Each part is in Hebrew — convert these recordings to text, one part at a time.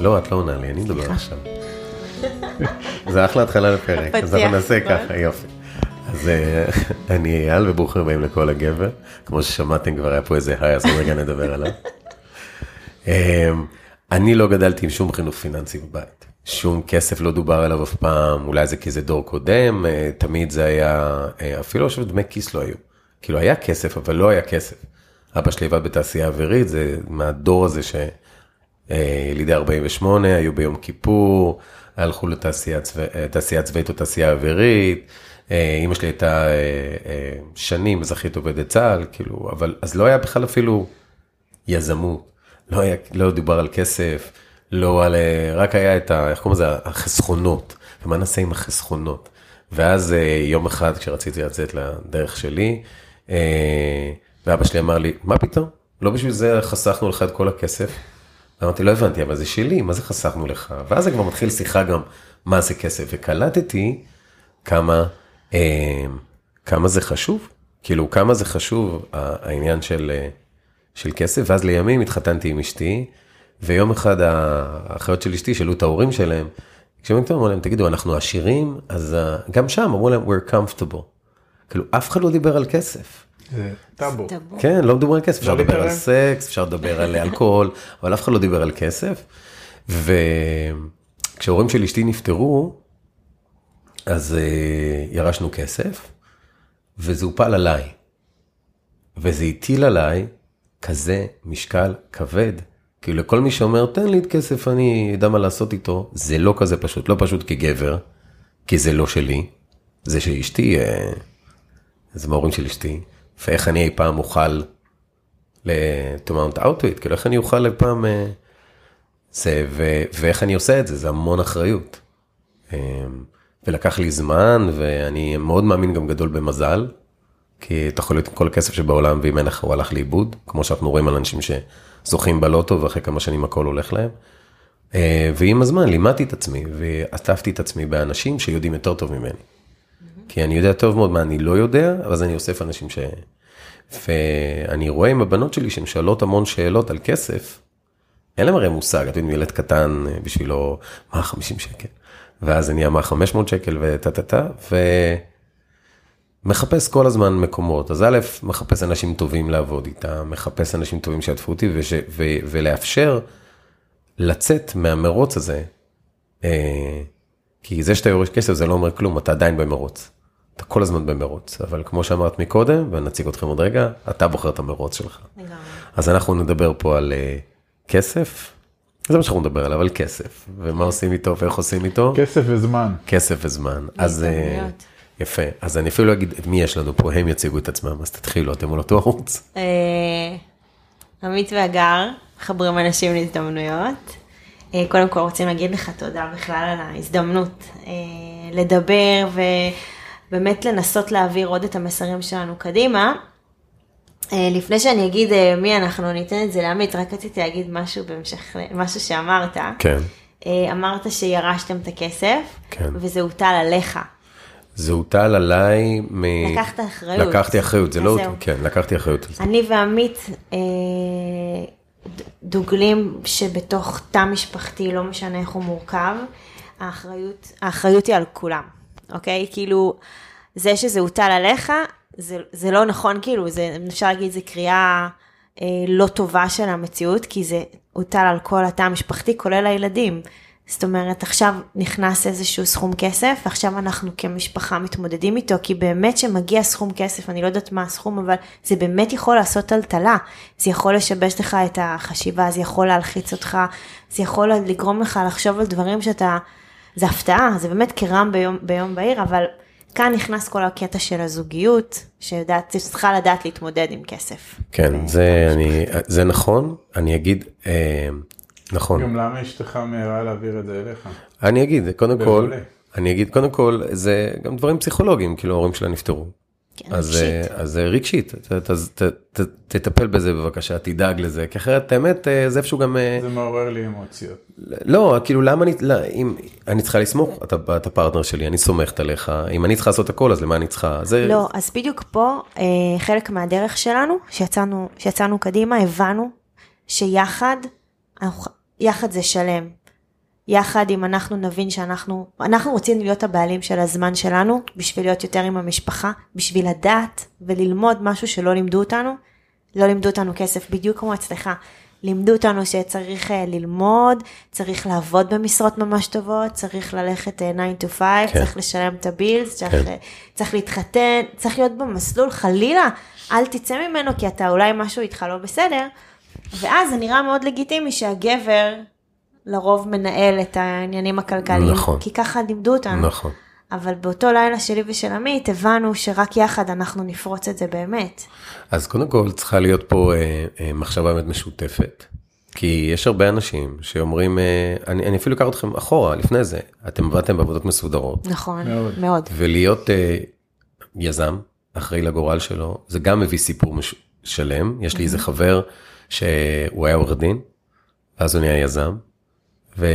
לא, את לא עונה לי, אני מדבר עכשיו. זה אחלה התחלה לפרק, אז אנחנו נעשה ככה, יופי. אז אה, אני אייל וברוכים הבאים לכל הגבר, כמו ששמעתם כבר היה פה איזה היי, אז רגע נדבר עליו. אה, אני לא גדלתי עם שום חינוך פיננסי בבית, שום כסף לא דובר עליו אף פעם, אולי זה כי זה דור קודם, אה, תמיד זה היה, אפילו עכשיו דמי כיס לא היו. כאילו היה כסף, אבל לא היה כסף. אבא שלי עבד בתעשייה אווירית, זה מהדור הזה שילידי 48, היו ביום כיפור, הלכו לתעשייה צבאית או תעשייה אווירית. אימא שלי הייתה שנים אזרחית עובדת צה"ל, כאילו, אבל אז לא היה בכלל אפילו יזמות, לא היה, לא דובר על כסף, לא על, רק היה את ה, איך קוראים לזה, החסכונות, ומה נעשה עם החסכונות. ואז יום אחד כשרציתי לצאת לדרך שלי, ואבא שלי אמר לי, מה פתאום? לא בשביל זה חסכנו לך את כל הכסף. אמרתי, לא הבנתי, אבל זה שלי, מה זה חסכנו לך? ואז זה כבר מתחיל שיחה גם, מה זה כסף? וקלטתי כמה, אה, כמה זה חשוב, כאילו, כמה זה חשוב העניין של, של כסף, ואז לימים התחתנתי עם אשתי, ויום אחד האחיות של אשתי שאלו את ההורים שלהם, כשהם אמרו להם, תגידו, אנחנו עשירים? אז גם שם אמרו להם, we're comfortable. כאילו, אף אחד לא דיבר על כסף. זה טאבו. כן, לא מדברים על כסף, אפשר לדבר על סקס, אפשר לדבר על אלכוהול, אבל אף אחד לא דיבר על כסף. וכשההורים של אשתי נפטרו, אז ירשנו כסף, וזה הופל עליי. וזה הטיל עליי כזה משקל כבד. כאילו לכל מי שאומר, תן לי את כסף, אני אדע מה לעשות איתו, זה לא כזה פשוט, לא פשוט כגבר, כי זה לא שלי, זה שאשתי, זה מההורים של אשתי. ואיך אני אי פעם אוכל to mount out it, כאילו איך אני אוכל אי פעם, זה, ו, ואיך אני עושה את זה, זה המון אחריות. ולקח לי זמן, ואני מאוד מאמין גם גדול במזל, כי אתה יכול להיות עם כל הכסף שבעולם, ואם אין לך, הוא הלך לאיבוד, כמו שאנחנו רואים על אנשים שזוכים בלוטו, ואחרי כמה שנים הכל הולך להם. ועם הזמן לימדתי את עצמי, ועטפתי את עצמי באנשים שיודעים יותר טוב ממני. כי אני יודע טוב מאוד מה אני לא יודע, אז אני אוסף אנשים ש... ואני רואה עם הבנות שלי שהן שואלות המון שאלות על כסף, אין להם הרי מושג, את יודעת, ילד קטן בשבילו, מה 50 שקל? ואז אני אמר 500 שקל וטה טה טה, ומחפש כל הזמן מקומות. אז א', מחפש אנשים טובים לעבוד איתם, מחפש אנשים טובים שיעטפו אותי, וש... ו... ולאפשר לצאת מהמרוץ הזה, כי זה שאתה יורש כסף זה לא אומר כלום, אתה עדיין במרוץ. אתה כל הזמן במרוץ, אבל כמו שאמרת מקודם, ונציג אתכם עוד רגע, אתה בוחר את המרוץ שלך. לגמרי. אז אנחנו נדבר פה על uh, כסף, זה מה שאנחנו נדבר עליו, על כסף, ומה עושים איתו ואיך עושים איתו. כסף וזמן. כסף וזמן. אז uh, יפה, אז אני אפילו לא אגיד את מי יש לנו פה, הם יציגו את עצמם, אז תתחילו, אתם על אותו ערוץ. עמית והגר, מחברים אנשים להזדמנויות. קודם כל רוצים להגיד לך תודה בכלל על ההזדמנות לדבר ו... באמת לנסות להעביר עוד את המסרים שלנו קדימה. לפני שאני אגיד מי אנחנו, ניתן את זה לעמית, רק רציתי להגיד משהו בהמשך למשהו שאמרת. כן. אמרת שירשתם את הכסף, כן. וזה הוטל עליך. זה הוטל עליי מ... לקחת אחריות. לקחתי אחריות, זה לא... זהו. כן, לקחתי אחריות. אני ועמית אה, דוגלים שבתוך תא משפחתי, לא משנה איך הוא מורכב, האחריות, האחריות היא על כולם. אוקיי? כאילו, זה שזה הוטל עליך, זה, זה לא נכון, כאילו, זה, אפשר להגיד, זה קריאה אה, לא טובה של המציאות, כי זה הוטל על כל התא המשפחתי, כולל הילדים. זאת אומרת, עכשיו נכנס איזשהו סכום כסף, ועכשיו אנחנו כמשפחה מתמודדים איתו, כי באמת שמגיע סכום כסף, אני לא יודעת מה הסכום, אבל זה באמת יכול לעשות טלטלה. זה יכול לשבש לך את החשיבה, זה יכול להלחיץ אותך, זה יכול לגרום לך לחשוב על דברים שאתה... זה הפתעה, זה באמת כרם ביום, ביום בהיר, אבל כאן נכנס כל הקטע של הזוגיות, שיודעת, צריכה לדעת להתמודד עם כסף. כן, זה, אני, זה נכון, אני אגיד, אה, נכון. גם למה אשתך מהרה להעביר את זה אליך? אני אגיד, קודם כל, אני אגיד, קודם כל, זה גם דברים פסיכולוגיים, כאילו ההורים שלה נפטרו. כן, אז, רגשית. אז רגשית, ת, ת, ת, ת, תטפל בזה בבקשה, תדאג לזה, כי אחרת, האמת, זה איפשהו גם... זה מעורר לי אמוציות. לא, כאילו, למה אני, לא, אם, אני צריכה לסמוך, אתה, אתה פרטנר שלי, אני סומכת עליך, אם אני צריכה לעשות הכל, אז למה אני צריכה? זה... לא, אז בדיוק פה, אה, חלק מהדרך שלנו, שיצאנו, שיצאנו קדימה, הבנו שיחד אנחנו, יחד זה שלם. יחד אם אנחנו נבין שאנחנו, אנחנו רוצים להיות הבעלים של הזמן שלנו, בשביל להיות יותר עם המשפחה, בשביל לדעת וללמוד משהו שלא לימדו אותנו. לא לימדו אותנו כסף, בדיוק כמו אצלך. לימדו אותנו שצריך אה, ללמוד, צריך לעבוד במשרות ממש טובות, צריך ללכת 9 to 5, כן. צריך לשלם את הבילס, צריך, כן. צריך להתחתן, צריך להיות במסלול, חלילה, אל תצא ממנו כי אתה אולי משהו איתך לא בסדר. ואז זה נראה מאוד לגיטימי שהגבר לרוב מנהל את העניינים הכלכליים, נכון. כי ככה לימדו אותנו. נכון. אבל באותו לילה שלי ושל עמית הבנו שרק יחד אנחנו נפרוץ את זה באמת. אז קודם כל צריכה להיות פה אה, אה, מחשבה באמת משותפת. כי יש הרבה אנשים שאומרים, אה, אני, אני אפילו אקח אתכם אחורה, לפני זה, אתם עבדתם בעבודות מסודרות. נכון, מאוד. מאוד. ולהיות אה, יזם, אחראי לגורל שלו, זה גם מביא סיפור מש, שלם. יש לי איזה חבר שהוא היה עורך דין, ואז הוא נהיה יזם, ו...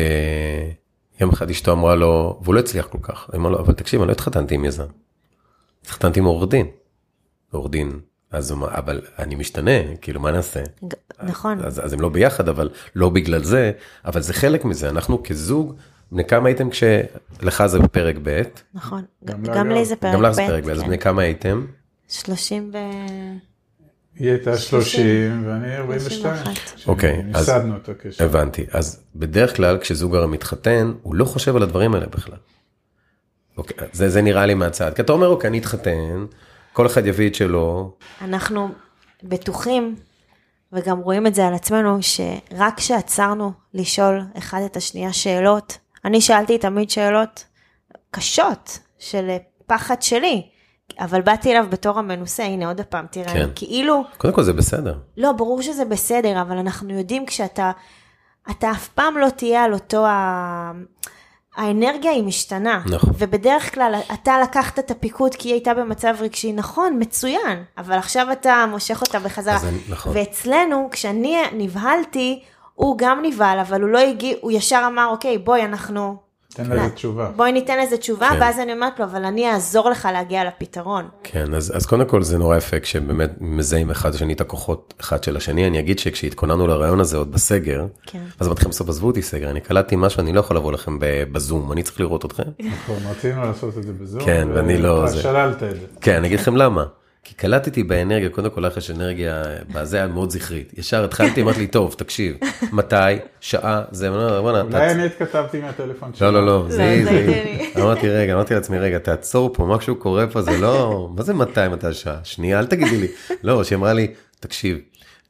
יום אחד אשתו אמרה לו, והוא לא הצליח כל כך, אמרה לו, אבל תקשיב, אני לא התחתנתי עם יזם. התחתנתי עם עורך דין. עורך דין. אז הוא אמר, אבל אני משתנה, כאילו, מה נעשה? נכון. אז, אז הם לא ביחד, אבל לא בגלל זה, אבל זה חלק מזה, אנחנו כזוג, בני כמה הייתם כשלך זה בפרק ב'? נכון, גם, גם לי זה פרק ב'. גם לך זה פרק ב', אז כן. בני כמה הייתם? 30 ו... היא הייתה 30 ואני 42. אוקיי, אז. הבנתי. אז בדרך כלל כשזוג הרי מתחתן, הוא לא חושב על הדברים האלה בכלל. אוקיי, זה, זה נראה לי מהצד. כי אתה אומר, אוקיי, אני אתחתן, כל אחד יביא את שלו. אנחנו בטוחים, וגם רואים את זה על עצמנו, שרק כשעצרנו לשאול אחד את השנייה שאלות, אני שאלתי תמיד שאלות קשות של פחד שלי. אבל באתי אליו בתור המנוסה, הנה עוד פעם, תראה, כן. כאילו... קודם כל זה בסדר. לא, ברור שזה בסדר, אבל אנחנו יודעים כשאתה, אתה אף פעם לא תהיה על אותו ה... האנרגיה היא משתנה. נכון. ובדרך כלל אתה לקחת את הפיקוד כי היא הייתה במצב רגשי נכון, מצוין, אבל עכשיו אתה מושך אותה בחזרה. אני, נכון. ואצלנו, כשאני נבהלתי, הוא גם נבהל, אבל הוא לא הגיע, הוא ישר אמר, אוקיי, בואי, אנחנו תן לזה תשובה. בואי ניתן לזה תשובה, כן. ואז אני אומרת לו, אבל אני אעזור לך להגיע לפתרון. כן, אז, אז קודם כל זה נורא יפה כשבאמת מזהים אחד השני את הכוחות אחד של השני. אני אגיד שכשהתכוננו לרעיון הזה עוד בסגר, כן. אז אמרתי לכם, בסוף עזבו אותי סגר, אני קלטתי משהו, אני לא יכול לבוא לכם בזום, אני צריך לראות אתכם. נכון, רצינו לעשות את זה בזום, כן, ואני לא... שללת את זה. כן, אני אגיד לכם למה. כי קלטתי באנרגיה, קודם כל לך יש אנרגיה, בזה היה מאוד זכרית. ישר התחלתי, אמרתי לי, טוב, תקשיב, מתי, שעה, זה, בוא'נה, אולי אני התכתבתי מהטלפון שלי. לא, לא, לא, זה היא, אמרתי, רגע, אמרתי לעצמי, רגע, תעצור פה, משהו קורה פה, זה לא, מה זה מתי, מתי שעה? שנייה, אל תגידי לי. לא, שהיא אמרה לי, תקשיב,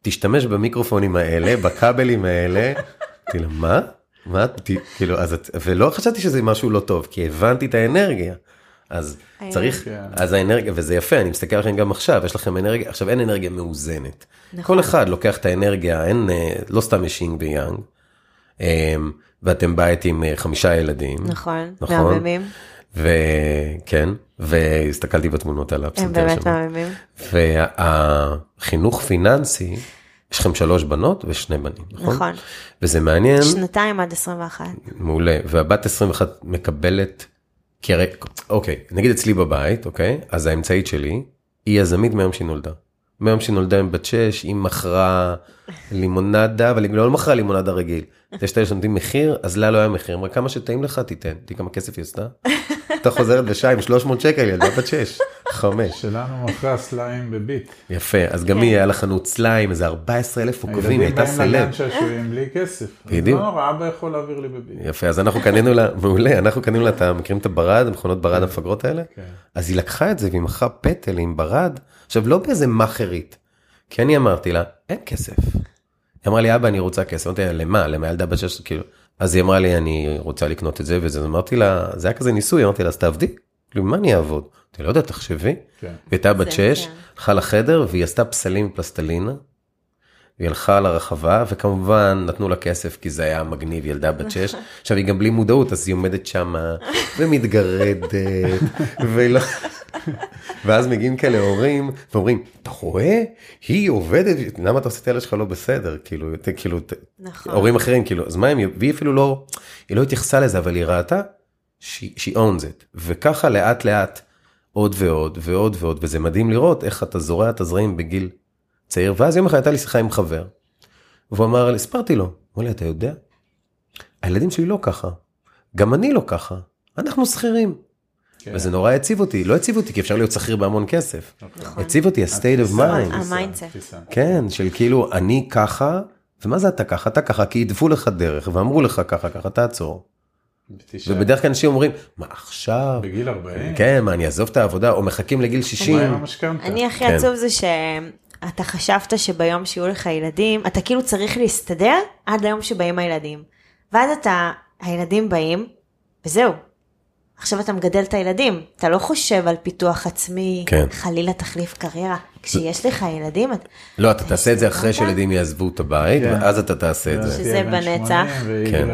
תשתמש במיקרופונים האלה, בכבלים האלה. אמרתי לה, מה? מה? כאילו, אז, ולא חשבתי שזה משהו לא טוב, כי הבנתי את האנרגיה. אז צריך, כן. אז האנרגיה, וזה יפה, אני מסתכל עליכם גם עכשיו, יש לכם אנרגיה, עכשיו אין אנרגיה מאוזנת. נכון. כל אחד לוקח את האנרגיה, אין, אה, לא סתם יש שינג ויאנג, אמ, ואתם בית עם אה, חמישה ילדים. נכון, נכון, מהממים. וכן, והסתכלתי בתמונות על הפסנתר שלנו. הם באמת מהממים. והחינוך פיננסי, יש לכם שלוש בנות ושני בנים, נכון? נכון. וזה מעניין. שנתיים עד 21. מעולה, והבת 21 מקבלת כי הרי, אוקיי, נגיד אצלי בבית, אוקיי, אז האמצעית שלי היא יזמית מהיום שהיא נולדה. מהיום שהיא נולדה עם בת 6, היא מכרה לימונדה, אבל היא לא מכרה לימונדה רגיל. יש את אלה שנותנים מחיר, אז לה לא היה מחיר, אמרה כמה שטעים לך תיתן, תראי כמה כסף היא עשתה. אתה חוזרת בשעה עם 300 שקל, ילדה בת 6, 5. שלנו מכרה סליים בביט. יפה, אז גם היא היה לה חנות סליים, איזה 14 אלף עוקבים, היא הייתה סלב. הילדים באים לגן שעשועים בלי כסף. בדיוק. לא נורא, אבא יכול להעביר לי בביט. יפה, אז אנחנו קנינו לה, מעולה, אנחנו קנינו לה, אתה מכירים את הברד, המכונות ברד המפגרות האלה? כן. אז היא לקחה את זה והיא מכרה פטל עם ברד, עכשיו לא באיזה מאכרית, כי אני אמרתי לה, אין כסף. היא אמרה לי, אבא, אני רוצה כסף. אמרתי לה, למה? למה ילדה בת שש, כאילו. אז היא אמרה לי, אני רוצה לקנות את זה וזה. אז אמרתי לה, זה היה כזה ניסוי, אמרתי לה, אז תעבדי. כאילו, מה אני אעבוד? אמרתי, לא יודע, תחשבי. כן. היא הייתה בת שש, כן. הלכה לחדר והיא עשתה פסלים מפלסטלינה. היא הלכה לרחבה וכמובן נתנו לה כסף כי זה היה מגניב ילדה בת שש עכשיו היא גם בלי מודעות אז היא עומדת שמה ומתגרדת ולא ואז מגיעים כאלה הורים ואומרים אתה רואה היא עובדת למה אתה עושה את הילד שלך לא בסדר כאילו כאילו נכון. הורים אחרים כאילו אז מה הם והיא אפילו לא היא לא התייחסה לזה אבל היא ראתה שהיא owns it וככה לאט לאט עוד ועוד ועוד ועוד וזה מדהים לראות איך אתה זורע את הזרעים בגיל צעיר ואז יום אחד הייתה לי שיחה עם חבר. והוא אמר לי סיפרתי לו אמר לי, אתה יודע? הילדים שלי לא ככה, גם אני לא ככה, אנחנו שכירים. כן. וזה נורא העציב אותי, לא העציב אותי כי אפשר להיות שכיר בהמון כסף. נכון. העציב אותי ה-state of mind. ה mindset. כן, של כאילו, אני ככה, ומה זה אתה ככה? אתה ככה, כי העדפו לך דרך, ואמרו לך ככה, ככה, תעצור. ובדרך כלל אנשים אומרים, מה עכשיו? בגיל 40? כן, מה, אני אעזוב את העבודה, או מחכים לגיל 60. אני הכי כן. עצוב זה שאתה חשבת שביום שיהיו לך ילדים, אתה כאילו צריך להסתדר עד ליום שבאים הילדים. ואז אתה, הילדים באים, וזהו, עכשיו אתה מגדל את הילדים, אתה לא חושב על פיתוח עצמי, כן. חלילה תחליף קריירה. כשיש לך ילדים, אתה... לא, אתה תעשה את זה אחרי שילדים יעזבו את הבית, כן. ואז אתה תעשה את זה. שזה בנצח. כן.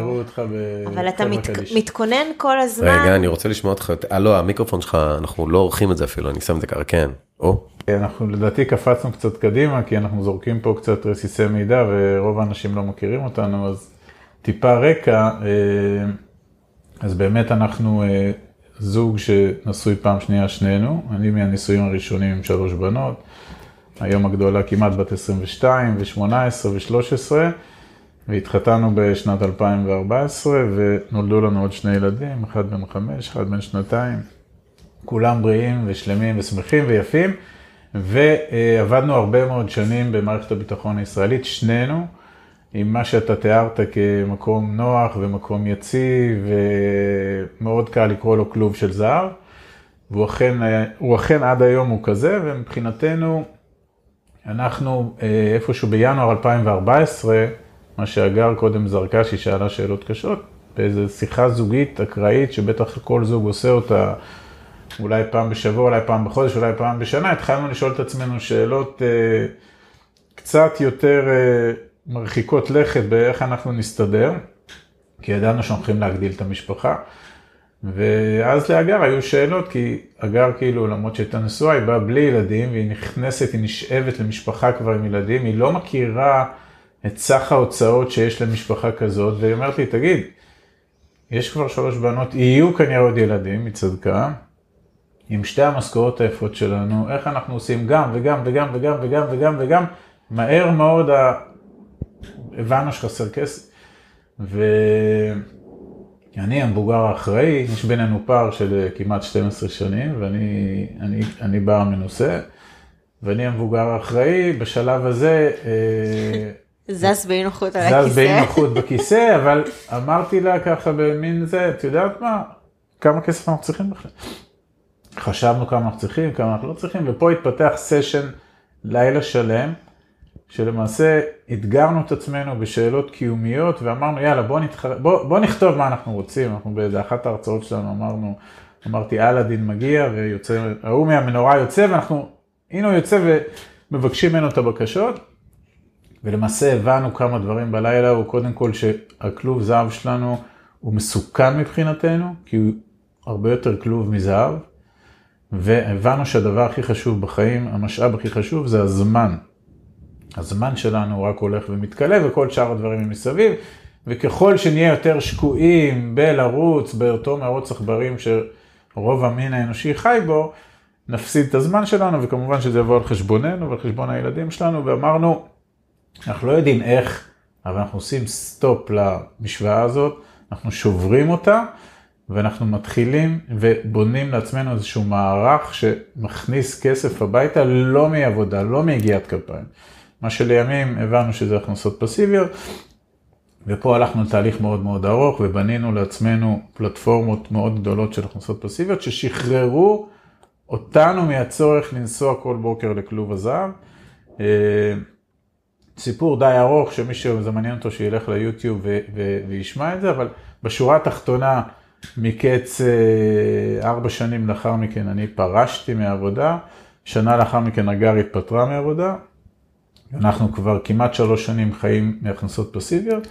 אבל אתה מת, מתכונן כל הזמן. רגע, אני רוצה לשמוע אותך, אה, לא, המיקרופון שלך, אנחנו לא עורכים את זה אפילו, אני שם את זה ככה, כן. או. אנחנו לדעתי קפצנו קצת קדימה, כי אנחנו זורקים פה קצת רסיסי מידע, ורוב האנשים לא מכירים אותנו, אז טיפה רקע. אה, אז באמת אנחנו אה, זוג שנשוי פעם שנייה שנינו, אני מהנישואים הראשונים עם שלוש בנות, היום הגדולה כמעט בת 22 ו-18 ו-13, והתחתנו בשנת 2014 ונולדו לנו עוד שני ילדים, אחד בן חמש, אחד בן שנתיים, כולם בריאים ושלמים ושמחים ויפים, ועבדנו הרבה מאוד שנים במערכת הביטחון הישראלית, שנינו. עם מה שאתה תיארת כמקום נוח ומקום יציב, ומאוד קל לקרוא לו כלוב של זהב. והוא אכן, הוא אכן עד היום הוא כזה, ומבחינתנו, אנחנו אה, איפשהו בינואר 2014, מה שהגר קודם זרקה, שהיא שאלה שאלות קשות, באיזו שיחה זוגית אקראית, שבטח כל זוג עושה אותה אולי פעם בשבוע, אולי פעם בחודש, אולי פעם בשנה, התחלנו לשאול את עצמנו שאלות אה, קצת יותר... אה, מרחיקות לכת באיך אנחנו נסתדר, כי ידענו שאנחנו הולכים להגדיל את המשפחה. ואז להגר היו שאלות, כי הגר כאילו, למרות שהייתה נשואה, היא באה בלי ילדים, והיא נכנסת, היא נשאבת למשפחה כבר עם ילדים, היא לא מכירה את סך ההוצאות שיש למשפחה כזאת, והיא אומרת לי, תגיד, יש כבר שלוש בנות, יהיו כנראה עוד ילדים, היא צדקה, עם שתי המשכורות היפות שלנו, איך אנחנו עושים גם וגם וגם וגם וגם וגם וגם, מהר מאוד הבנו שחסר כסף. ואני המבוגר האחראי, יש בינינו פער של כמעט 12 שנים, ואני אני, אני בא מנוסה, ואני המבוגר האחראי, בשלב הזה... אה, זז באי נוחות על הכיסא. זז באי נוחות בכיסא, אבל אמרתי לה ככה במין זה, את יודעת מה, כמה כסף אנחנו צריכים בכלל. חשבנו כמה אנחנו צריכים, כמה אנחנו לא צריכים, ופה התפתח סשן לילה שלם. שלמעשה אתגרנו את עצמנו בשאלות קיומיות ואמרנו יאללה בוא, נתח... בוא, בוא נכתוב מה אנחנו רוצים, אנחנו באחת ההרצאות שלנו אמרנו, אמרתי אלאדין מגיע ויוצא, ההוא מהמנורה יוצא ואנחנו, הנה הוא יוצא ומבקשים ממנו את הבקשות. ולמעשה הבנו כמה דברים בלילה, הוא קודם כל שהכלוב זהב שלנו הוא מסוכן מבחינתנו, כי הוא הרבה יותר כלוב מזהב, והבנו שהדבר הכי חשוב בחיים, המשאב הכי חשוב זה הזמן. הזמן שלנו רק הולך ומתכלה וכל שאר הדברים הם מסביב, וככל שנהיה יותר שקועים בלרוץ באותו מרוץ עכברים שרוב המין האנושי חי בו, נפסיד את הזמן שלנו, וכמובן שזה יבוא על חשבוננו ועל חשבון הילדים שלנו, ואמרנו, אנחנו לא יודעים איך, אבל אנחנו עושים סטופ למשוואה הזאת, אנחנו שוברים אותה, ואנחנו מתחילים ובונים לעצמנו איזשהו מערך שמכניס כסף הביתה, לא מעבודה, לא מיגיעת כפיים. מה שלימים הבנו שזה הכנסות פסיביות, ופה הלכנו לתהליך מאוד מאוד ארוך ובנינו לעצמנו פלטפורמות מאוד גדולות של הכנסות פסיביות ששחררו אותנו מהצורך לנסוע כל בוקר לכלוב הזהב. אה, סיפור די ארוך שמי שזה מעניין אותו שילך ליוטיוב ו- ו- וישמע את זה, אבל בשורה התחתונה מקץ אה, ארבע שנים לאחר מכן אני פרשתי מהעבודה, שנה לאחר מכן הגר התפטרה מהעבודה, אנחנו כבר כמעט שלוש שנים חיים מהכנסות פסיביות,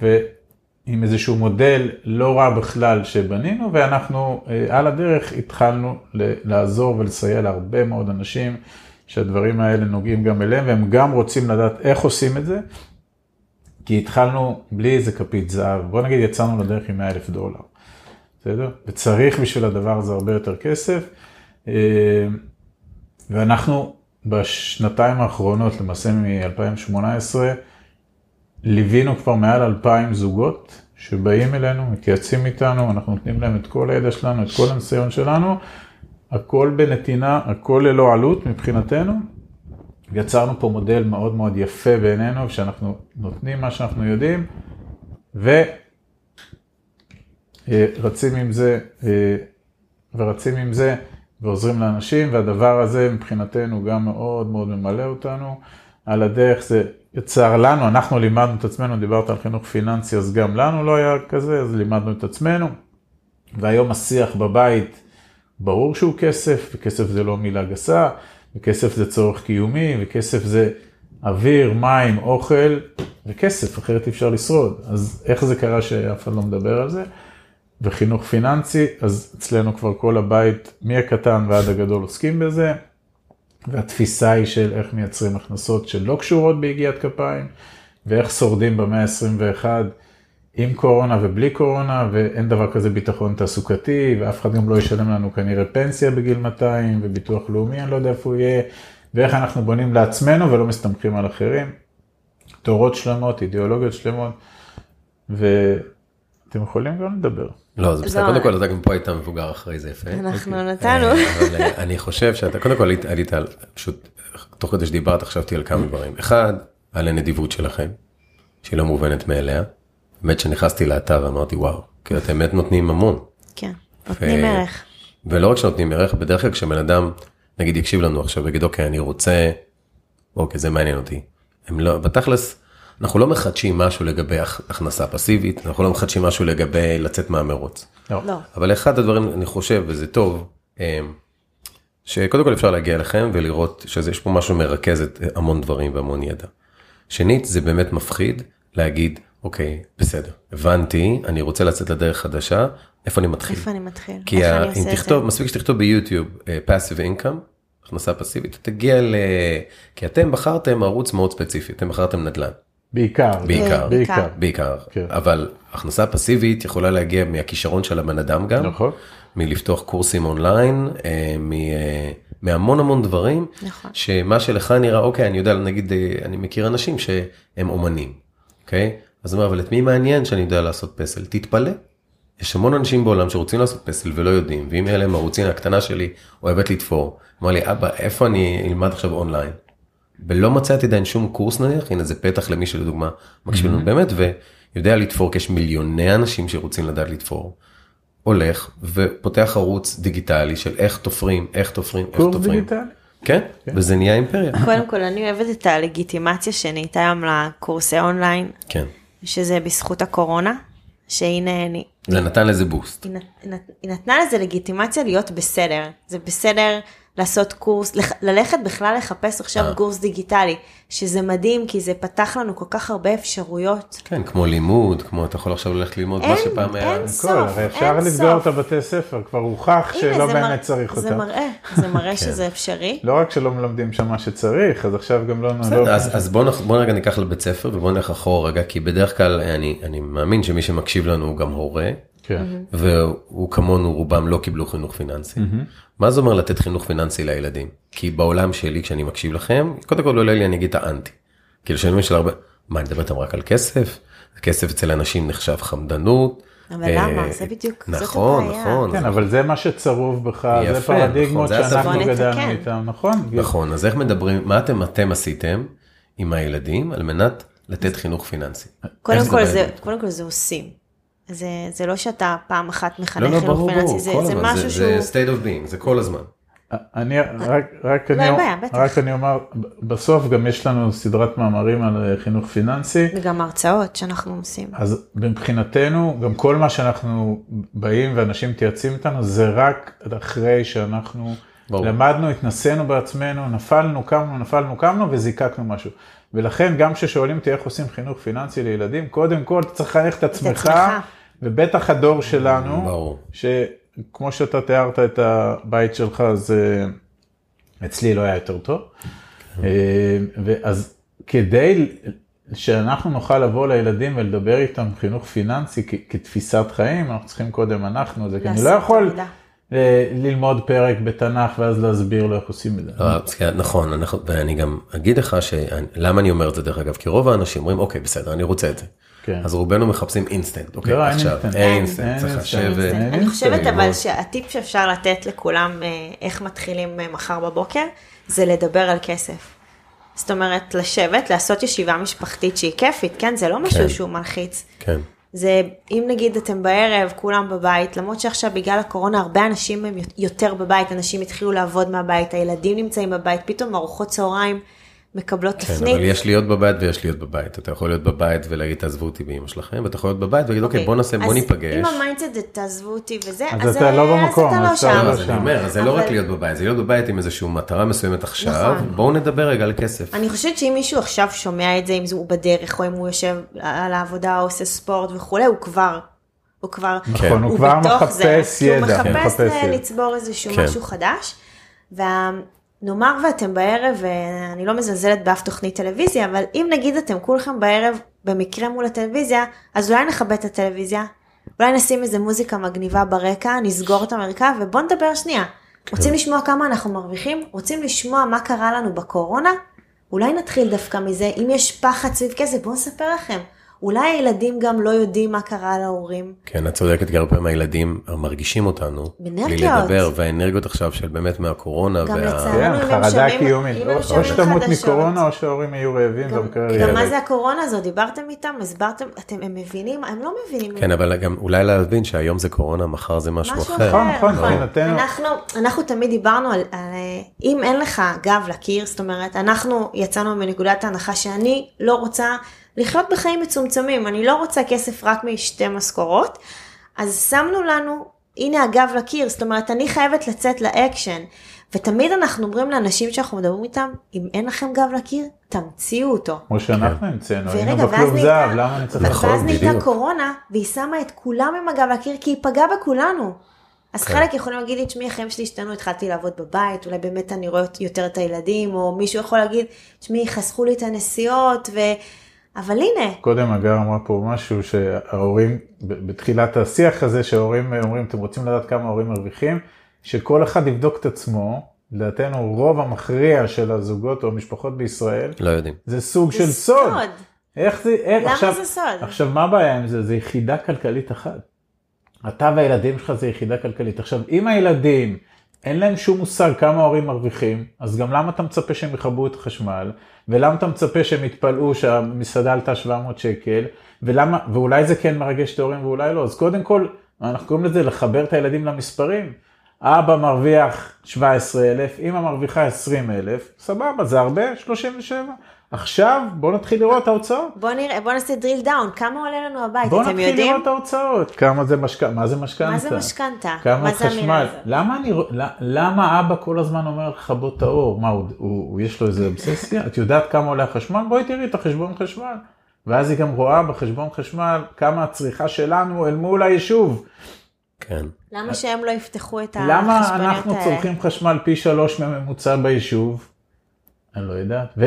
ועם איזשהו מודל לא רע בכלל שבנינו, ואנחנו אה, על הדרך התחלנו לעזור ולסייע להרבה מאוד אנשים שהדברים האלה נוגעים גם אליהם, והם גם רוצים לדעת איך עושים את זה, כי התחלנו בלי איזה כפית זהב, בוא נגיד יצאנו לדרך עם 100 אלף דולר, בסדר? וצריך בשביל הדבר הזה הרבה יותר כסף, אה, ואנחנו בשנתיים האחרונות, למעשה מ-2018, ליווינו כבר מעל אלפיים זוגות שבאים אלינו, מתייעצים איתנו, אנחנו נותנים להם את כל הידע שלנו, את כל הניסיון שלנו, הכל בנתינה, הכל ללא עלות מבחינתנו. יצרנו פה מודל מאוד מאוד יפה בעינינו, שאנחנו נותנים מה שאנחנו יודעים, ורצים עם זה, ורצים עם זה, ועוזרים לאנשים, והדבר הזה מבחינתנו גם מאוד מאוד ממלא אותנו. על הדרך זה יצר לנו, אנחנו לימדנו את עצמנו, דיברת על חינוך פיננסי, אז גם לנו לא היה כזה, אז לימדנו את עצמנו. והיום השיח בבית, ברור שהוא כסף, וכסף זה לא מילה גסה, וכסף זה צורך קיומי, וכסף זה אוויר, מים, אוכל, וכסף, אחרת אי אפשר לשרוד. אז איך זה קרה שאף אחד לא מדבר על זה? וחינוך פיננסי, אז אצלנו כבר כל הבית, מהקטן ועד הגדול עוסקים בזה. והתפיסה היא של איך מייצרים הכנסות שלא קשורות ביגיעת כפיים, ואיך שורדים במאה ה-21 עם קורונה ובלי קורונה, ואין דבר כזה ביטחון תעסוקתי, ואף אחד גם לא ישלם לנו כנראה פנסיה בגיל 200, וביטוח לאומי, אני לא יודע איפה הוא יהיה, ואיך אנחנו בונים לעצמנו ולא מסתמכים על אחרים. תורות שלמות, אידיאולוגיות שלמות, ואתם יכולים גם לדבר. לא, זה בסדר, לא. קודם כל אתה גם פה היית מבוגר אחרי זה יפה. אנחנו אוקיי. נתנו. אבל אה, אני חושב שאתה, קודם כל עלית על, פשוט, תוך כדי שדיברת חשבתי על כמה דברים. אחד, על הנדיבות שלכם, שהיא לא מובנת מאליה. באמת שנכנסתי לאתר אמרתי וואו, כי אתם באמת נותנים המון. כן, נותנים ערך. ולא רק שנותנים ערך, בדרך כלל כשבן אדם, נגיד יקשיב לנו עכשיו ויגיד אוקיי אני רוצה, אוקיי זה מעניין אותי. הם לא, בתכלס, אנחנו לא מחדשים משהו לגבי הכנסה פסיבית, אנחנו לא מחדשים משהו לגבי לצאת מהמרוץ. לא. לא. אבל אחד הדברים, אני חושב, וזה טוב, אמ, שקודם כל אפשר להגיע אליכם ולראות שיש פה משהו מרכז את המון דברים והמון ידע. שנית, זה באמת מפחיד להגיד, אוקיי, בסדר, הבנתי, אני רוצה לצאת לדרך חדשה, איפה אני מתחיל? איפה אני מתחיל? כי ה... אם תכתוב, מספיק שתכתוב ביוטיוב uh, passive income, הכנסה פסיבית, תגיע ל... כי אתם בחרתם ערוץ מאוד ספציפי, אתם בחרתם נדל"ן. בעיקר, בעיקר, בעיקר, בעיקר, כן. אבל הכנסה פסיבית יכולה להגיע מהכישרון של הבן אדם גם, נכון, מלפתוח קורסים אונליין, אה, אה, מהמון המון דברים, נכון, שמה שלך נראה, אוקיי, אני יודע, נגיד, אה, אני מכיר אנשים שהם אומנים, אוקיי? אז הוא אומר, אבל את מי מעניין שאני יודע לעשות פסל? תתפלא. יש המון אנשים בעולם שרוצים לעשות פסל ולא יודעים, ואם יהיה להם ערוצים, הקטנה שלי אוהבת לתפור, אמר לי, אבא, איפה אני אלמד עכשיו אונליין? ולא מצאתי עדיין שום קורס נניח, הנה זה פתח למי שלדוגמה מקשיב לנו באמת ויודע לתפור, כי יש מיליוני אנשים שרוצים לדעת לתפור. הולך ופותח ערוץ דיגיטלי של איך תופרים, איך תופרים, איך תופרים. קורס דיגיטלי? כן, כן, וזה נהיה אימפריה. קודם כל אני אוהבת את הלגיטימציה שנהייתה היום לקורסי אונליין. כן. שזה בזכות הקורונה, שהנה אני... זה נתן לזה בוסט. היא נתנה לזה לגיטימציה להיות בסדר. זה בסדר לעשות קורס, ללכת בכלל לחפש עכשיו אה. קורס דיגיטלי, שזה מדהים, כי זה פתח לנו כל כך הרבה אפשרויות. כן, כמו לימוד, כמו אתה יכול עכשיו ללכת ללמוד מה שפעם היה. אין סוף, אין סוף. אפשר לסגור את הבתי ספר, כבר הוכח שלא באמת צריך אותם. זה מראה, זה מראה כן. שזה אפשרי. לא רק שלא מלמדים שם מה שצריך, אז עכשיו גם לא... בסדר, אז בואו רגע ניקח לבית ספר ובואו נלך אחורה רגע, כי בדרך כלל אני מאמין שמי שמקשיב לנו הוא גם הורה. כן. והוא כמונו רובם לא קיבלו חינוך פיננסי. מה זה אומר לתת חינוך פיננסי לילדים? כי בעולם שלי כשאני מקשיב לכם, קודם כל עולה לי אני אגיד את האנטי. כאילו שאני של הרבה, מה אני מדבר איתם רק על כסף? כסף אצל אנשים נחשב חמדנות. אבל למה? אה, זה בדיוק, זאת נכון, נכון. כן, אבל זה מה שצרוב בך, זה פרדיגמות נכון, שאנחנו גדלנו איתם, נכון? נכון, אז איך מדברים, מה אתם אתם עשיתם עם הילדים על מנת לתת חינוך פיננסי? קודם כל זה עושים. זה, זה לא שאתה פעם אחת מחנך לא, לא, חינוך ברור, פיננסי, זה, זה משהו זה, שהוא... זה state of being, זה כל הזמן. אני רק, רק, לא אני, בעיה, רק אני אומר, בסוף גם יש לנו סדרת מאמרים על אה, חינוך פיננסי. וגם הרצאות שאנחנו עושים. אז מבחינתנו, גם כל מה שאנחנו באים ואנשים מתייעצים איתנו, זה רק אחרי שאנחנו ברור. למדנו, התנסינו בעצמנו, נפלנו, קמנו, נפלנו, קמנו וזיקקנו משהו. ולכן גם כששואלים אותי איך עושים חינוך פיננסי לילדים, קודם כל אתה צריך לחנך את עצמך, ובטח הדור שלנו, ברור. שכמו שאתה תיארת את הבית שלך, אז אצלי לא היה יותר טוב. אה, ואז כדי שאנחנו נוכל לבוא לילדים ולדבר איתם חינוך פיננסי כתפיסת חיים, אנחנו צריכים קודם אנחנו, זה כי אני לא יכול... ללמוד פרק בתנ"ך ואז להסביר לו איך עושים את זה. לא, כן, נכון, ואני גם אגיד לך למה אני אומר את זה דרך אגב, כי רוב האנשים אומרים אוקיי בסדר אני רוצה את זה. כן. אז רובנו מחפשים אינסטנט, אוקיי, לא, עכשיו, אין אינסטנט, צריך לשבת. אני חושבת אבל שהטיפ שאפשר לתת לכולם אה, איך מתחילים אה, מחר בבוקר, זה לדבר על כסף. זאת אומרת, לשבת, לעשות ישיבה משפחתית שהיא כיפית, כן? זה לא משהו כן. שהוא מלחיץ. כן. זה, אם נגיד אתם בערב, כולם בבית, למרות שעכשיו בגלל הקורונה הרבה אנשים הם יותר בבית, אנשים התחילו לעבוד מהבית, הילדים נמצאים בבית, פתאום ארוחות צהריים. מקבלות כן, תפנית. אבל יש להיות בבית ויש להיות בבית. אתה יכול להיות בבית ולהגיד תעזבו אותי באמא שלכם, ואתה יכול להיות בבית ולהגיד אוקיי, בוא נעשה, בוא ניפגש. אז אם ה mindset זה תעזבו אותי וזה, אז, אז אתה לא במקום, אז אתה לא שם. אז אני אומר, זה לא רק להיות בבית, זה להיות בבית עם איזושהי מטרה מסוימת עכשיו, נכון. בואו נדבר רגע על כסף. אני חושבת שאם מישהו עכשיו שומע את זה, אם הוא בדרך, או אם הוא יושב על העבודה, או עושה ספורט וכולי, הוא כבר הוא כבר, נכון, הוא, הוא כבר מחפש ידע, הוא מחפש לצבור איזשהו כן. משהו חדש. וה, נאמר ואתם בערב, ואני לא מזלזלת באף תוכנית טלוויזיה, אבל אם נגיד אתם כולכם בערב במקרה מול הטלוויזיה, אז אולי נכבד את הטלוויזיה, אולי נשים איזה מוזיקה מגניבה ברקע, נסגור את המרקע ובואו נדבר שנייה. כן. רוצים לשמוע כמה אנחנו מרוויחים? רוצים לשמוע מה קרה לנו בקורונה? אולי נתחיל דווקא מזה, אם יש פחד סביב כסף, בואו נספר לכם. אולי הילדים גם לא יודעים מה קרה להורים. כן, את צודקת, כי הרבה פעמים הילדים מרגישים אותנו. בנרגיות. בלי לדבר, והאנרגיות עכשיו של באמת מהקורונה. גם וה... לצערנו, כן, חרדה קיומית. או שתמות מקורונה, או שההורים יהיו רעבים במקרה ילד. גם מה זה הקורונה הזאת? דיברתם איתם? הסברתם? אתם, הם מבינים? הם לא מבינים. כן, אבל גם אולי להבין שהיום זה קורונה, מחר זה משהו אחר. משהו אחר, נכון, נכון. אנחנו, אנחנו תמיד דיברנו על, על אם אין לך גב לקיר, זאת אומרת, אנחנו יצאנו מנקודת ההנחה שאני לא רוצה... לחיות בחיים מצומצמים, אני לא רוצה כסף רק משתי משכורות, אז שמנו לנו, הנה הגב לקיר, זאת אומרת, אני חייבת לצאת לאקשן. ותמיד אנחנו אומרים לאנשים שאנחנו מדברים איתם, אם אין לכם גב לקיר, תמציאו אותו. כמו שאנחנו המצאנו, היינו בכלוב זהב, למה אני צריך... נכון, ואז נהייתה קורונה, והיא שמה את כולם עם הגב לקיר, כי היא פגעה בכולנו. אז כן. חלק יכולים להגיד לי, תשמעי, החיים שלי השתנו, התחלתי לעבוד בבית, אולי באמת אני רואה יותר את הילדים, או מישהו יכול להגיד, תשמעי, חסכו לי את הנסיעות, ו... אבל הנה. קודם הגר אמרה פה משהו שההורים, בתחילת השיח הזה שההורים אומרים, אתם רוצים לדעת כמה ההורים מרוויחים, שכל אחד יבדוק את עצמו, לדעתנו רוב המכריע של הזוגות או המשפחות בישראל, לא יודעים. זה סוג זה של סוד. סוד. איך זה, איך, למה עכשיו, זה סוד? עכשיו מה הבעיה עם זה? זה יחידה כלכלית אחת. אתה והילדים שלך זה יחידה כלכלית. עכשיו אם הילדים אין להם שום מושג כמה ההורים מרוויחים, אז גם למה אתה מצפה שהם יכבו את החשמל, ולמה אתה מצפה שהם יתפלאו שהמסעדה עלתה 700 שקל, ולמה, ואולי זה כן מרגש את ההורים ואולי לא, אז קודם כל, אנחנו קוראים לזה לחבר את הילדים למספרים. אבא מרוויח 17,000, אמא מרוויחה 20,000, סבבה, זה הרבה? 37. עכשיו בוא נתחיל לראות את ההוצאות. בוא נראה, בוא נעשה drill down, כמה עולה לנו הבית, אתם יודעים? בוא נתחיל לראות את ההוצאות. כמה זה משכנתה? מה זה משכנתה? מה זה משכנתה? כמה חשמל? למה, אני, למה אבא כל הזמן אומר לך בוא את האור? מה, הוא, הוא, הוא יש לו איזה אובססיה? את יודעת כמה עולה החשמל? בואי תראי את החשבון חשמל. ואז היא גם רואה בחשבון חשמל כמה הצריכה שלנו אל מול היישוב. כן. למה שהם לא יפתחו את החשבוניות האלה? למה אנחנו צורכים חשמל פי שלוש מממוצע ביישוב? אני לא יודעת.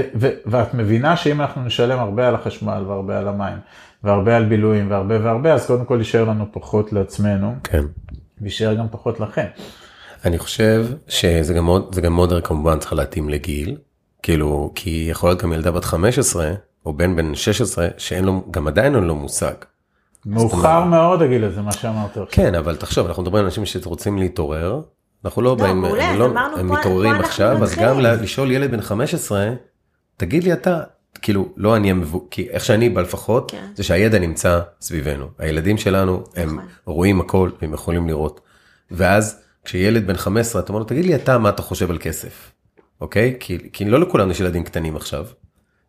ואת מבינה שאם אנחנו נשלם הרבה על החשמל והרבה על המים, והרבה על בילויים והרבה והרבה, אז קודם כל יישאר לנו פחות לעצמנו. כן. ויישאר גם פחות לכם. אני חושב שזה גם מאוד, זה גם מאוד כמובן צריך להתאים לגיל, כאילו, כי יכול להיות גם ילדה בת 15, או בן בן 16, שאין לו, גם עדיין אין לו מושג. מאוחר מאוד הגיל הזה, מה שאמרת. כן, אבל תחשוב, אנחנו מדברים על אנשים שרוצים להתעורר, אנחנו לא, לא באים, מעולה, הם, לא, הם מתעוררים עכשיו, אז גם לשאול ילד בן 15, תגיד לי אתה, כאילו, לא אני המבוא, כי איך שאני בא לפחות, כן. זה שהידע נמצא סביבנו. הילדים שלנו, הם נכון. רואים הכל והם יכולים לראות. ואז כשילד בן 15, אתה אומר לו, תגיד לי אתה מה אתה חושב על כסף, אוקיי? כי, כי לא לכולנו יש ילדים קטנים עכשיו.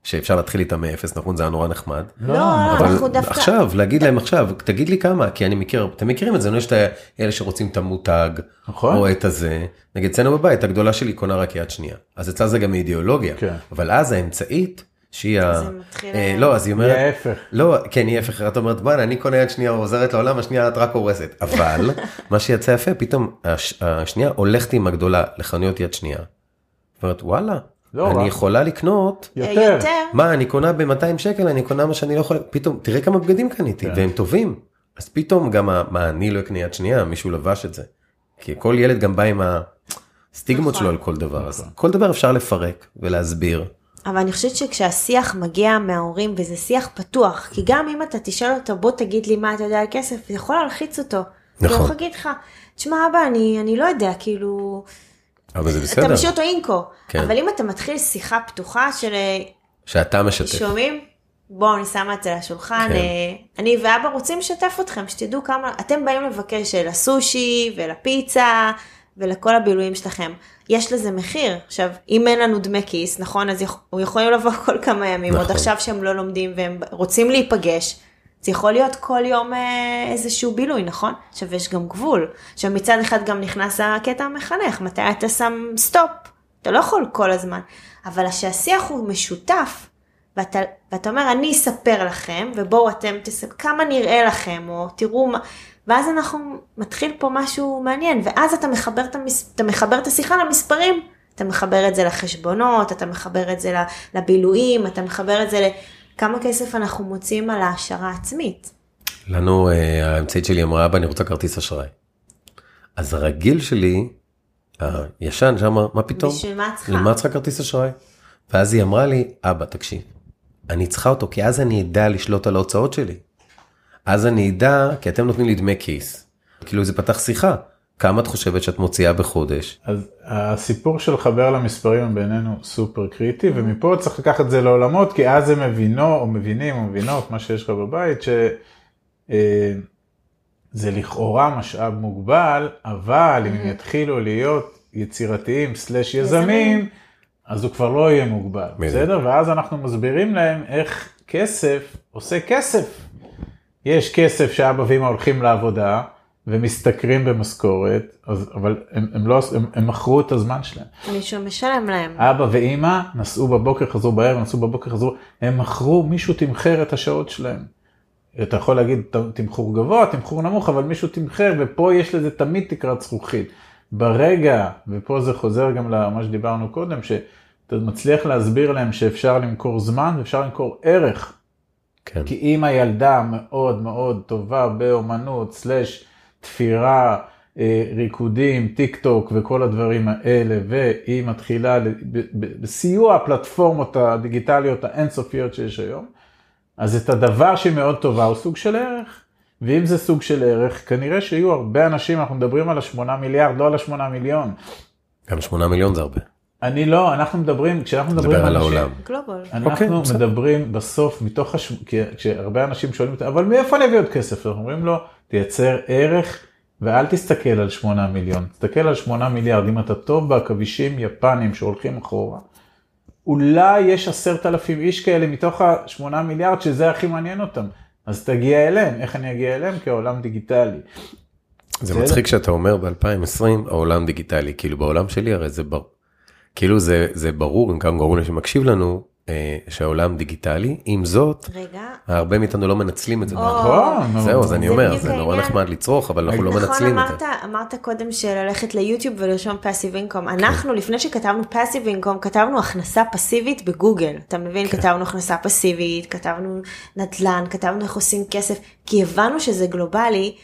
שאפשר להתחיל איתם מאפס, נכון? זה היה נורא נחמד. לא, אנחנו דווקא... עכשיו, להגיד להם עכשיו, תגיד לי כמה, כי אני מכיר, אתם מכירים את זה, יש את אלה שרוצים את המותג, נכון. או את הזה. נגיד, אצלנו בבית, הגדולה שלי קונה רק יד שנייה. אז אצלה זה גם אידיאולוגיה. כן. אבל אז האמצעית, שהיא ה... אה, לא, אז היא אומרת... היא ההפך. לא, כן, היא ההפך. את אומרת, בואנה, אני קונה יד שנייה, עוזרת לעולם, השנייה את רק הורסת. אבל, מה שיצא יפה, פתאום השנייה הולכת עם הגדולה לחנויות יד שנייה. אומרת, וואלה, לא אני יכולה לקנות יותר. מה אני קונה ב-200 שקל אני קונה מה שאני לא יכול פתאום תראה כמה בגדים קניתי כן. והם טובים אז פתאום גם מה אני לא אקנה יד שנייה מישהו לבש את זה. כי כל ילד גם בא עם הסטיגמות נכון. שלו על כל דבר, אז כל דבר אפשר לפרק ולהסביר. אבל אני חושבת שכשהשיח מגיע מההורים וזה שיח פתוח, כי גם אם אתה תשאל אותו בוא תגיד לי מה אתה יודע על כסף, זה יכול להלחיץ אותו. נכון. הוא יכול להגיד לך, תשמע אבא אני, אני לא יודע, כאילו, אבל זה אתה בסדר, משאיר אותו אינקו. כן. אבל אם אתה מתחיל שיחה פתוחה של שאתה משתף. שומעים, בואו אני שמה את זה על השולחן, כן. אה, אני ואבא רוצים לשתף אתכם, שתדעו כמה, אתם באים לבקש לסושי ולפיצה ולכל הבילויים שלכם. יש לזה מחיר. עכשיו, אם אין לנו דמי כיס, נכון, אז יכ- הוא יכולים לבוא כל כמה ימים, עוד נכון. עכשיו שהם לא לומדים והם רוצים להיפגש. זה יכול להיות כל יום אה, איזשהו בילוי, נכון? עכשיו, יש גם גבול. עכשיו, מצד אחד גם נכנס הקטע המחנך, מתי אתה שם סטופ? אתה לא יכול כל הזמן. אבל כשהשיח הוא משותף, ואתה, ואתה אומר, אני אספר לכם, ובואו אתם תספר, כמה נראה לכם, או תראו מה, ואז אנחנו, מתחיל פה משהו מעניין, ואז אתה מחבר את, המס, אתה מחבר את השיחה למספרים, אתה מחבר את זה לחשבונות, אתה מחבר את זה ל- לבילויים, אתה מחבר את זה לכמה כסף אנחנו מוצאים על העשרה עצמית. לנו, אה, האמצעית שלי אמרה, אבא, אני רוצה כרטיס אשראי. אז הרגיל שלי, הישן, שאמר, מה פתאום? בשביל מה צריכה? למה צריכה כרטיס אשראי? ואז היא אמרה לי, אבא, תקשיב, אני צריכה אותו, כי אז אני אדע לשלוט על ההוצאות שלי. אז אני אדע, כי אתם נותנים לי דמי כיס. כאילו זה פתח שיחה. כמה את חושבת שאת מוציאה בחודש? אז הסיפור של לחבר למספרים בינינו סופר קריטי ומפה צריך לקחת את זה לעולמות כי אז הם מבינו או מבינים או מבינות מה שיש לך בבית שזה לכאורה משאב מוגבל אבל אם הם יתחילו להיות יצירתיים סלאש יזמים. אז הוא כבר לא יהיה מוגבל. בסדר ואז אנחנו מסבירים להם איך כסף עושה כסף. יש כסף שאבא ואמא הולכים לעבודה ומשתכרים במשכורת, אז, אבל הם, הם, לא, הם, הם מכרו את הזמן שלהם. מישהו משלם להם. אבא ואמא נסעו בבוקר, חזרו בערב, נסעו בבוקר, חזרו, הם מכרו, מישהו תמחר את השעות שלהם. אתה יכול להגיד תמחור גבוה, תמחור נמוך, אבל מישהו תמחר, ופה יש לזה תמיד תקרת זכוכית. ברגע, ופה זה חוזר גם למה שדיברנו קודם, שאתה מצליח להסביר להם שאפשר למכור זמן ואפשר למכור ערך. כן. כי אם הילדה מאוד מאוד טובה באומנות, סלאש תפירה, אה, ריקודים, טיק טוק וכל הדברים האלה, והיא מתחילה בסיוע הפלטפורמות הדיגיטליות האינסופיות שיש היום, אז את הדבר שהיא מאוד טובה הוא סוג של ערך. ואם זה סוג של ערך, כנראה שיהיו הרבה אנשים, אנחנו מדברים על השמונה מיליארד, לא על השמונה מיליון. גם שמונה מיליון זה הרבה. אני לא, אנחנו מדברים, כשאנחנו מדברים מדבר על אנשים- העולם. אנחנו אוקיי, בסדר. מדברים בסוף מתוך, הש... כי כשהרבה אנשים שואלים אותי, אבל מאיפה אני אביא עוד כסף? אנחנו אומרים לו, תייצר ערך ואל תסתכל על 8 מיליון, תסתכל על 8 מיליארד, אם אתה טוב בעכבישים יפנים שהולכים אחורה, אולי יש עשרת אלפים איש כאלה מתוך ה-8 מיליארד שזה הכי מעניין אותם, אז תגיע אליהם, איך אני אגיע אליהם? כי העולם דיגיטלי. זה בסדר. מצחיק שאתה אומר ב-2020 העולם דיגיטלי, כאילו בעולם שלי הרי זה בר... כאילו זה, זה ברור, אם גם גורם שמקשיב לנו, אה, שהעולם דיגיטלי, עם זאת, רגע, הרבה מאיתנו לא מנצלים את זה. או, נכון, זהו, אז נו. אני זה אומר, זה נורא. נחמד לצרוך, אבל אנחנו לא נכון מנצלים את אמרת, זה. אמרת קודם שללכת ליוטיוב ולרשום פאסיב אינקום. אנחנו לפני שכתבנו פאסיב אינקום כתבנו הכנסה פסיבית בגוגל. אתה מבין? כן. כתבנו הכנסה פסיבית, כתבנו נדל"ן, כתבנו איך עושים כסף, כי הבנו שזה גלובלי,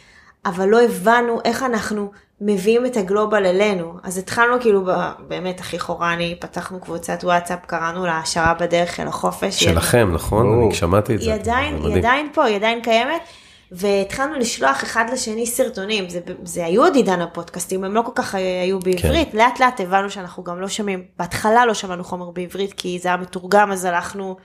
אבל לא הבנו איך אנחנו מביאים את הגלובל אלינו. אז התחלנו כאילו ב- באמת הכי חורני, פתחנו קבוצת וואטסאפ, קראנו לה העשרה בדרך אל החופש. שלכם, נכון? ברור. אני שמעתי את זה. היא עדיין, זה היא מדהים. עדיין פה, היא עדיין קיימת. והתחלנו לשלוח אחד לשני סרטונים, זה, זה היו עוד עידן הפודקאסטים, הם לא כל כך היו בעברית, כן. לאט לאט הבנו שאנחנו גם לא שומעים, בהתחלה לא שמענו חומר בעברית כי זה היה מתורגם, אז הלכנו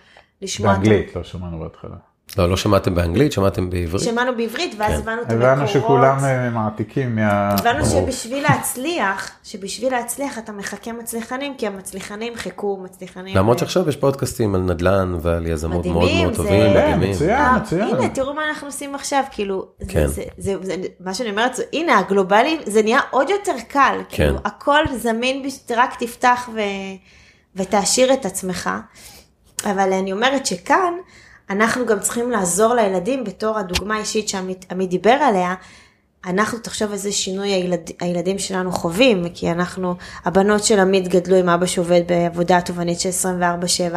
לשמוע, את באנגלית, לא שמענו בהתחלה. לא, לא שמעתם באנגלית, שמעתם בעברית? שמענו בעברית, ואז כן. הבנו את המקורות. הבנו שכולם אה, מעתיקים מה... הבנו. שבשביל להצליח, שבשביל להצליח אתה מחכה מצליחנים, כי המצליחנים חיכו מצליחנים. למרות ו- שעכשיו יש פודקאסטים על נדל"ן ועל יזמות מאוד מדהימים, מאוד זה- טובים, כן, מדהימים. מצוין. אה, מצוין. הנה, תראו מה אנחנו עושים עכשיו, כאילו, זה- כן. זה, זה, זה, מה שאני אומרת, זה, הנה, הגלובלי, זה נהיה עוד יותר קל, כאילו, כן. הכל זמין, רק תפתח ו, ותעשיר את עצמך. אבל אני אומרת שכאן, אנחנו גם צריכים לעזור לילדים בתור הדוגמה האישית שעמית עמית דיבר עליה, אנחנו, תחשוב איזה שינוי הילד, הילדים שלנו חווים, כי אנחנו, הבנות של עמית גדלו עם אבא שעובד בעבודה תובענית של 24-7,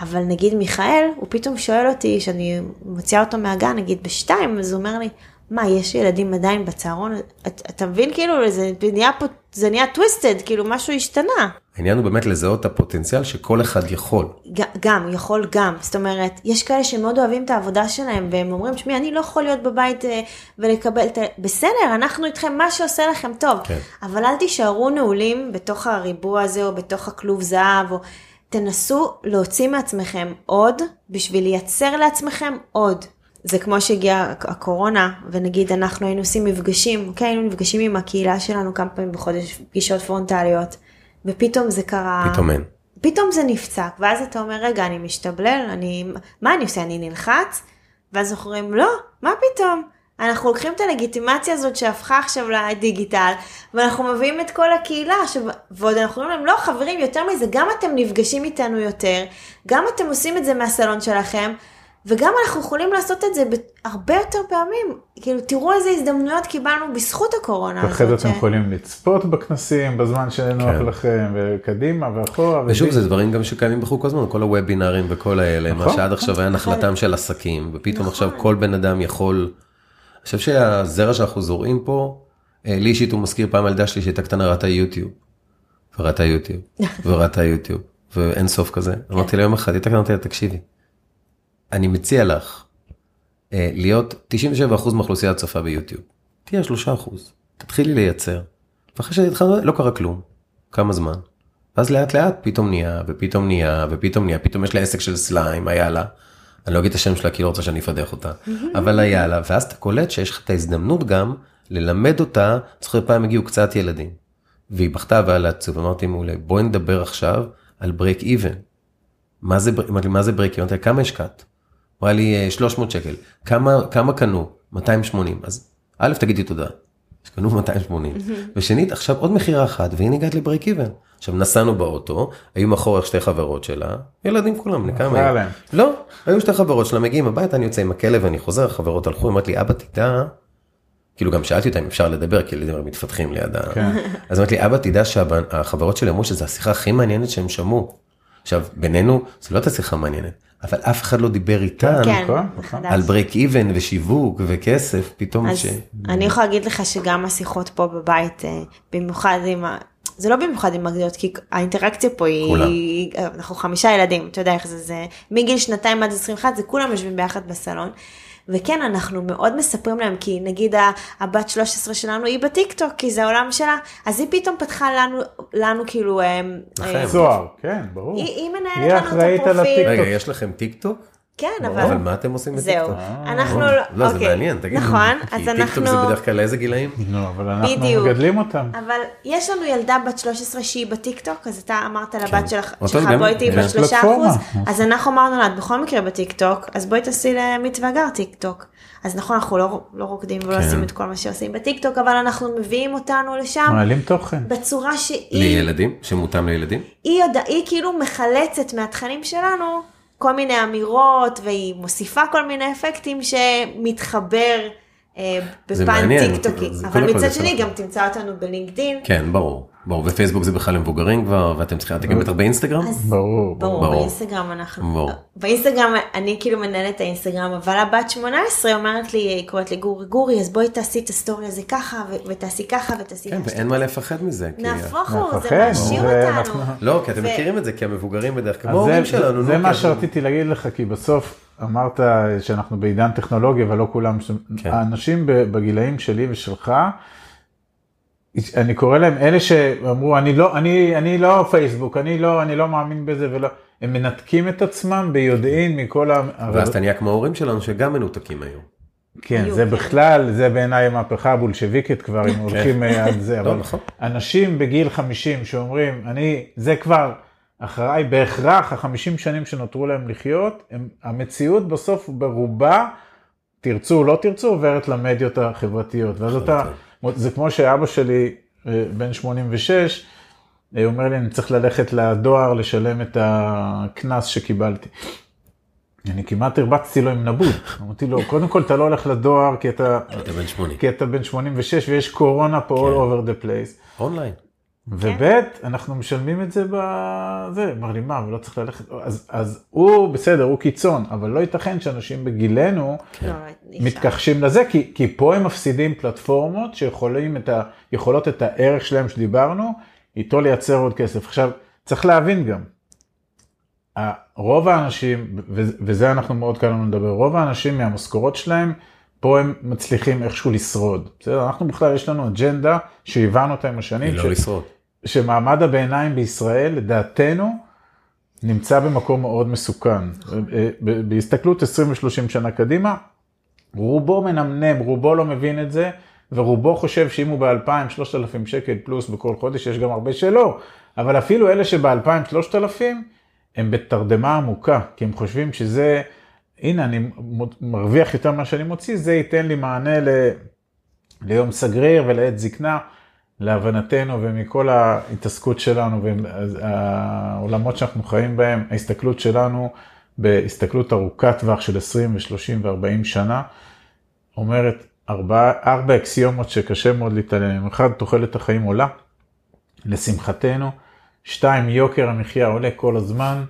אבל נגיד מיכאל, הוא פתאום שואל אותי, שאני מוציאה אותו מהגן, נגיד בשתיים, אז הוא אומר לי, מה, יש ילדים עדיין בצהרון? אתה, אתה מבין, כאילו, זה נהיה פה, זה נהיה טוויסטד, כאילו, משהו השתנה. העניין הוא באמת לזהות את הפוטנציאל שכל אחד יכול. גם, יכול גם. זאת אומרת, יש כאלה שמאוד אוהבים את העבודה שלהם, והם אומרים, שמי, אני לא יכול להיות בבית אה, ולקבל את ה... בסדר, אנחנו איתכם, מה שעושה לכם טוב. כן. אבל אל תישארו נעולים בתוך הריבוע הזה, או בתוך הכלוב זהב, או... תנסו להוציא מעצמכם עוד, בשביל לייצר לעצמכם עוד. זה כמו שהגיעה הקורונה, ונגיד אנחנו היינו עושים מפגשים, אוקיי, היינו נפגשים עם הקהילה שלנו כמה פעמים בחודש, פגישות פרונטליות, ופתאום זה קרה... פתאום אין. פתאום זה נפצק, ואז אתה אומר, רגע, אני משתבלל, אני... מה אני עושה, אני נלחץ? ואז זוכרים, לא, מה פתאום? אנחנו לוקחים את הלגיטימציה הזאת שהפכה עכשיו לדיגיטל, ואנחנו מביאים את כל הקהילה, ש... ועוד אנחנו אומרים להם, לא חברים, יותר מזה, גם אתם נפגשים איתנו יותר, גם אתם עושים את זה מהסלון שלכם, וגם אנחנו יכולים לעשות את זה הרבה יותר פעמים. כאילו, תראו איזה הזדמנויות קיבלנו בזכות הקורונה הזאת. ואחרי זה אתם יכולים לצפות בכנסים בזמן שנוח כן. לכם, וקדימה ואחורה. ושוב, זה דברים גם שקיימים בחוג כל הזמן, כל הוובינארים וכל האלה, נכון. מה שעד עכשיו היה נחלתם של עסקים, ופתאום נכון. עכשיו כל בן אדם יכול... אני חושב שהזרע שאנחנו זורעים פה, אה, לי אישית הוא מזכיר פעם הילדה שלי שהייתה קטנה ראתה יוטיוב. וראתה יוטיוב, וראתה יוטיוב, ואין סוף כזה. אמרתי לה יום אחד, הייתה קטנה, תקשיבי. אני מציע לך אה, להיות 97% מהאוכלוסייה צופה ביוטיוב. תהיה 3%, תתחילי לייצר. ואחרי שהתחלנו, לא קרה כלום. כמה זמן? ואז לאט לאט פתאום נהיה, ופתאום נהיה, ופתאום נהיה, פתאום יש לה עסק של סליים, היה לה. אני לא אגיד את השם שלה כי לא רוצה שאני אפדח אותה, אבל היה לה, ואז אתה קולט שיש לך את ההזדמנות גם ללמד אותה, זוכר פעם הגיעו קצת ילדים, והיא בכתה והיה לה עצוב, אמרתי מעולה, בואי נדבר עכשיו על break even. מה זה, מה זה break even? כמה השקעת? הוא היה לי 300 אה, שקל. כמה, כמה קנו? 280. אז א', תגידי תודה. שקנו 280. ושנית, עכשיו עוד מכירה אחת, והנה הגעת ל break even. עכשיו נסענו באוטו, היו מאחורי שתי חברות שלה, ילדים כולם, לכמה היו? לא, היו שתי חברות שלה, מגיעים הביתה, אני יוצא עם הכלב ואני חוזר, החברות הלכו, אמרת לי, אבא תדע, כאילו גם שאלתי אותה אם אפשר לדבר, כי ילדים מתפתחים ליד ה... כן. אז אמרתי לי, אבא תדע שהחברות שלי אמרו שזו השיחה הכי מעניינת שהם שמעו. עכשיו, בינינו, זו לא הייתה שיחה מעניינת, אבל אף אחד לא דיבר איתם כן, נכון, נכון. על ברייק איבן ושיווק וכסף, פתאום אז ש... אני יכולה להגיד לך שגם השיחות פה בבית, אה, במיוחד עם ה... זה לא במיוחד עם מגדיות, כי האינטראקציה פה היא, כולם. אנחנו חמישה ילדים, אתה יודע איך זה, זה מגיל שנתיים עד 21, זה כולם יושבים ביחד בסלון. וכן, אנחנו מאוד מספרים להם, כי נגיד הבת 13 שלנו היא בטיקטוק, כי זה העולם שלה, אז היא פתאום פתחה לנו, לנו כאילו... זוהר, אה, כן, ברור. היא, היא מנהלת לנו את הפרופיל. רגע, יש לכם טיקטוק? כן, אבל... אבל מה אתם עושים בטיקטוק? זהו, אנחנו לא... לא, זה אוקיי. מעניין, תגיד. נכון, אז אנחנו... טיקטוק זה בדרך כלל לאיזה גילאים? לא, אבל אנחנו מגדלים אותם. אבל יש לנו ילדה בת 13 שהיא בטיקטוק, אז אתה אמרת לבת כן. שלך, בואי תהיי בשלושה אחוז, אז אנחנו אמרנו לה, את בכל מקרה בטיקטוק, אז בואי תעשי לעמית והגר טיקטוק. אז נכון, אנחנו לא, לא רוקדים ולא כן. עושים את כל מה שעושים בטיקטוק, אבל אנחנו מביאים אותנו לשם. מעלים תוכן. בצורה שהיא... לילדים? שמותאם לילדים? היא, יודע, היא כאילו מחלצת מהתכנים שלנו כל מיני אמירות, והיא מוסיפה כל מיני אפקטים שמתחבר אה, בפן טיקטוקי. אבל מצד שני גם תמצא אותנו בלינקדין. כן, ברור. ברור, ופייסבוק זה בכלל למבוגרים כבר, ואתם צריכים, אתם גם בטח באינסטגרם? ברור. ברור, באינסטגרם אנחנו, ברור. באינסטגרם אני כאילו מנהלת את האינסטגרם, אבל הבת 18 אומרת לי, היא קוראת לי גורי, גורי, אז בואי תעשי את ה story הזה ככה, ותעשי ככה, ותעשי ככה. כן, ואין מה לפחד מזה. נהפוך הוא, זה מעשיר אותנו. לא, כי אתם מכירים את זה, כי המבוגרים בדרך כלל, כמו ההורים שלנו. זה מה שרציתי להגיד לך, כי בסוף אמרת שאנחנו בעידן טכנולוגי, אבל לא כולם, כן. האנשים בגילאים שלי ושלך, אני קורא להם אלה שאמרו אני לא אני אני לא פייסבוק אני לא אני לא מאמין בזה ולא הם מנתקים את עצמם ביודעין מכל ה... ואז אתה נהיה כמו ההורים שלנו שגם מנותקים היום. כן זה בכלל זה בעיניי המהפכה הבולשביקית כבר אם הולכים אה, על זה לא, אבל נכון. אנשים בגיל 50 שאומרים אני זה כבר אחריי בהכרח החמישים שנים שנותרו להם לחיות הם, המציאות בסוף ברובה תרצו לא תרצו עוברת למדיות החברתיות ואז אתה. זה כמו שאבא שלי, אה, בן 86, הוא אה, אומר לי, אני צריך ללכת לדואר לשלם את הקנס שקיבלתי. אני כמעט הרבצתי לו עם נבוט. אמרתי לו, קודם כל אתה לא הולך לדואר כי אתה... אתה בן 80. כי אתה בן 86 ויש קורונה פה all over the place. אונליין. וב' אנחנו משלמים את זה בזה, אמר לי מה, ולא צריך ללכת, אז, אז הוא בסדר, הוא קיצון, אבל לא ייתכן שאנשים בגילנו לא, אי אפשר. מתכחשים לזה, כי, כי פה הם מפסידים פלטפורמות שיכולים את ה, יכולות את הערך שלהם שדיברנו, איתו לייצר עוד כסף. עכשיו, צריך להבין גם, רוב האנשים, ו- וזה אנחנו מאוד קל לנו לדבר, רוב האנשים מהמשכורות שלהם, פה הם מצליחים איכשהו לשרוד. בסדר? אנחנו בכלל, יש לנו אג'נדה שהבנו אותה עם השנים, היא לא לשרוד. שמעמד הביניים בישראל, לדעתנו, נמצא במקום מאוד מסוכן. ב- ב- בהסתכלות 20 ו-30 שנה קדימה, רובו מנמנם, רובו לא מבין את זה, ורובו חושב שאם הוא ב-2,000, 3,000 שקל פלוס בכל חודש, יש גם הרבה שלא, אבל אפילו אלה שב-2,000, 3,000, הם בתרדמה עמוקה, כי הם חושבים שזה, הנה, אני מרוויח יותר ממה שאני מוציא, זה ייתן לי מענה ל... ליום סגריר ולעת זקנה. להבנתנו ומכל ההתעסקות שלנו והעולמות שאנחנו חיים בהם, ההסתכלות שלנו בהסתכלות ארוכת טווח של 20 ו-30 ו-40 שנה, אומרת ארבע, ארבע אקסיומות שקשה מאוד להתעלם מהן. אחד, תוחלת החיים עולה, לשמחתנו. שתיים, יוקר המחיה עולה כל הזמן.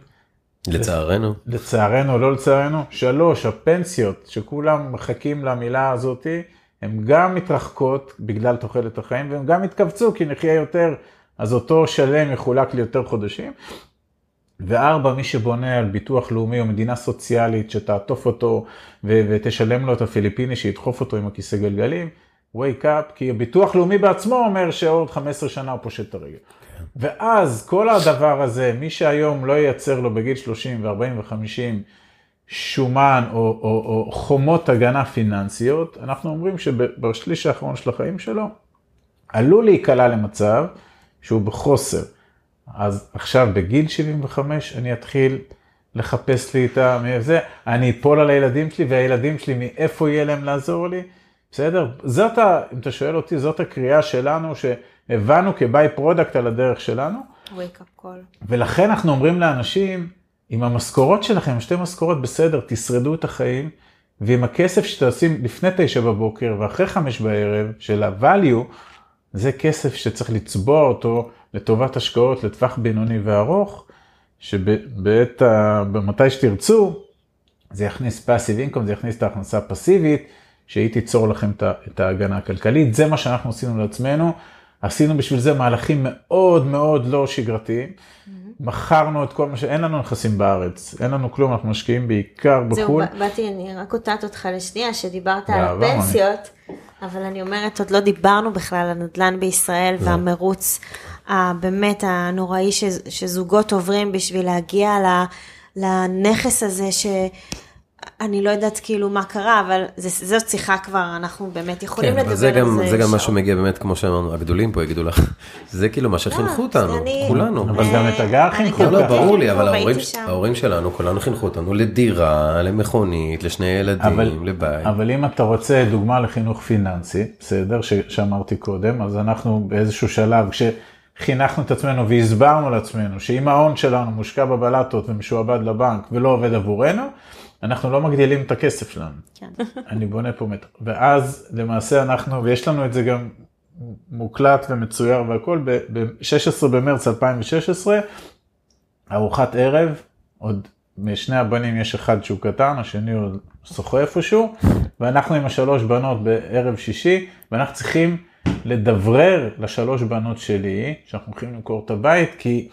לצערנו. לצערנו, לא לצערנו. שלוש, הפנסיות, שכולם מחכים למילה הזאתי, הן גם מתרחקות בגלל תוחלת החיים, והן גם התכווצו כי נחיה יותר, אז אותו שלם יחולק ליותר חודשים. וארבע, מי שבונה על ביטוח לאומי או מדינה סוציאלית שתעטוף אותו ו- ותשלם לו את הפיליפיני שידחוף אותו עם הכיסא גלגלים, wake up, כי הביטוח לאומי בעצמו אומר שעוד 15 שנה הוא פושט את הרגל. ואז כל הדבר הזה, מי שהיום לא ייצר לו בגיל 30 ו-40 ו-50 שומן או, או, או חומות הגנה פיננסיות, אנחנו אומרים שבשליש האחרון של החיים שלו, עלול להיקלע למצב שהוא בחוסר. אז עכשיו בגיל 75 אני אתחיל לחפש לי את ה... זה, אני אפול על הילדים שלי והילדים שלי מאיפה יהיה להם לעזור לי, בסדר? זאת, ה, אם אתה שואל אותי, זאת הקריאה שלנו שהבנו כ byproduct על הדרך שלנו. ולכן אנחנו אומרים לאנשים, עם המשכורות שלכם, שתי משכורות בסדר, תשרדו את החיים, ועם הכסף שתעשו לפני תשע בבוקר ואחרי חמש בערב, של ה-value, זה כסף שצריך לצבוע אותו לטובת השקעות לטווח בינוני וארוך, שבעת. מתי שתרצו, זה יכניס passive income, זה יכניס את ההכנסה הפסיבית, שהיא תיצור לכם את ההגנה הכלכלית. זה מה שאנחנו עשינו לעצמנו. עשינו בשביל זה מהלכים מאוד מאוד לא שגרתיים. מכרנו את כל מה ש... אין לנו נכסים בארץ, אין לנו כלום, אנחנו משקיעים בעיקר בחו"ל. זהו, באתי, אני רק קוטעת אותך לשנייה, שדיברת על הפנסיות, אבל אני אומרת, עוד לא דיברנו בכלל על הנדל"ן בישראל והמרוץ הבאמת הנוראי שזוגות עוברים בשביל להגיע לנכס הזה ש... אני לא יודעת כאילו מה קרה, אבל זה, זאת שיחה כבר, אנחנו באמת יכולים כן, לדבר על זה. זה. גם, זה גם מה שמגיע באמת, כמו שאמרנו, הגדולים פה יגידו לך, זה כאילו מה שחינכו אותנו, אני- כולנו. אבל גם את הגר חינכו לא, לא, ככה. ברור לי, כן, אבל ההורים, שלנו, כולנו חינכו אותנו לדירה, למכונית, לשני ילדים, אבל, לבית. אבל אם אתה רוצה דוגמה לחינוך פיננסי, בסדר, ש- שאמרתי קודם, אז אנחנו באיזשהו שלב, כשחינכנו את עצמנו והסברנו לעצמנו שאם ההון שלנו מושקע בבלטות ומשועבד לבנק ולא עובד עבורנו, אנחנו לא מגדילים את הכסף שלנו. כן. אני בונה פה מטר. ואז למעשה אנחנו, ויש לנו את זה גם מוקלט ומצויר והכל, ב-16 במרץ 2016, ארוחת ערב, עוד משני הבנים יש אחד שהוא קטן, השני עוד שוחה איפשהו, ואנחנו עם השלוש בנות בערב שישי, ואנחנו צריכים לדברר לשלוש בנות שלי, שאנחנו הולכים למכור את הבית, כי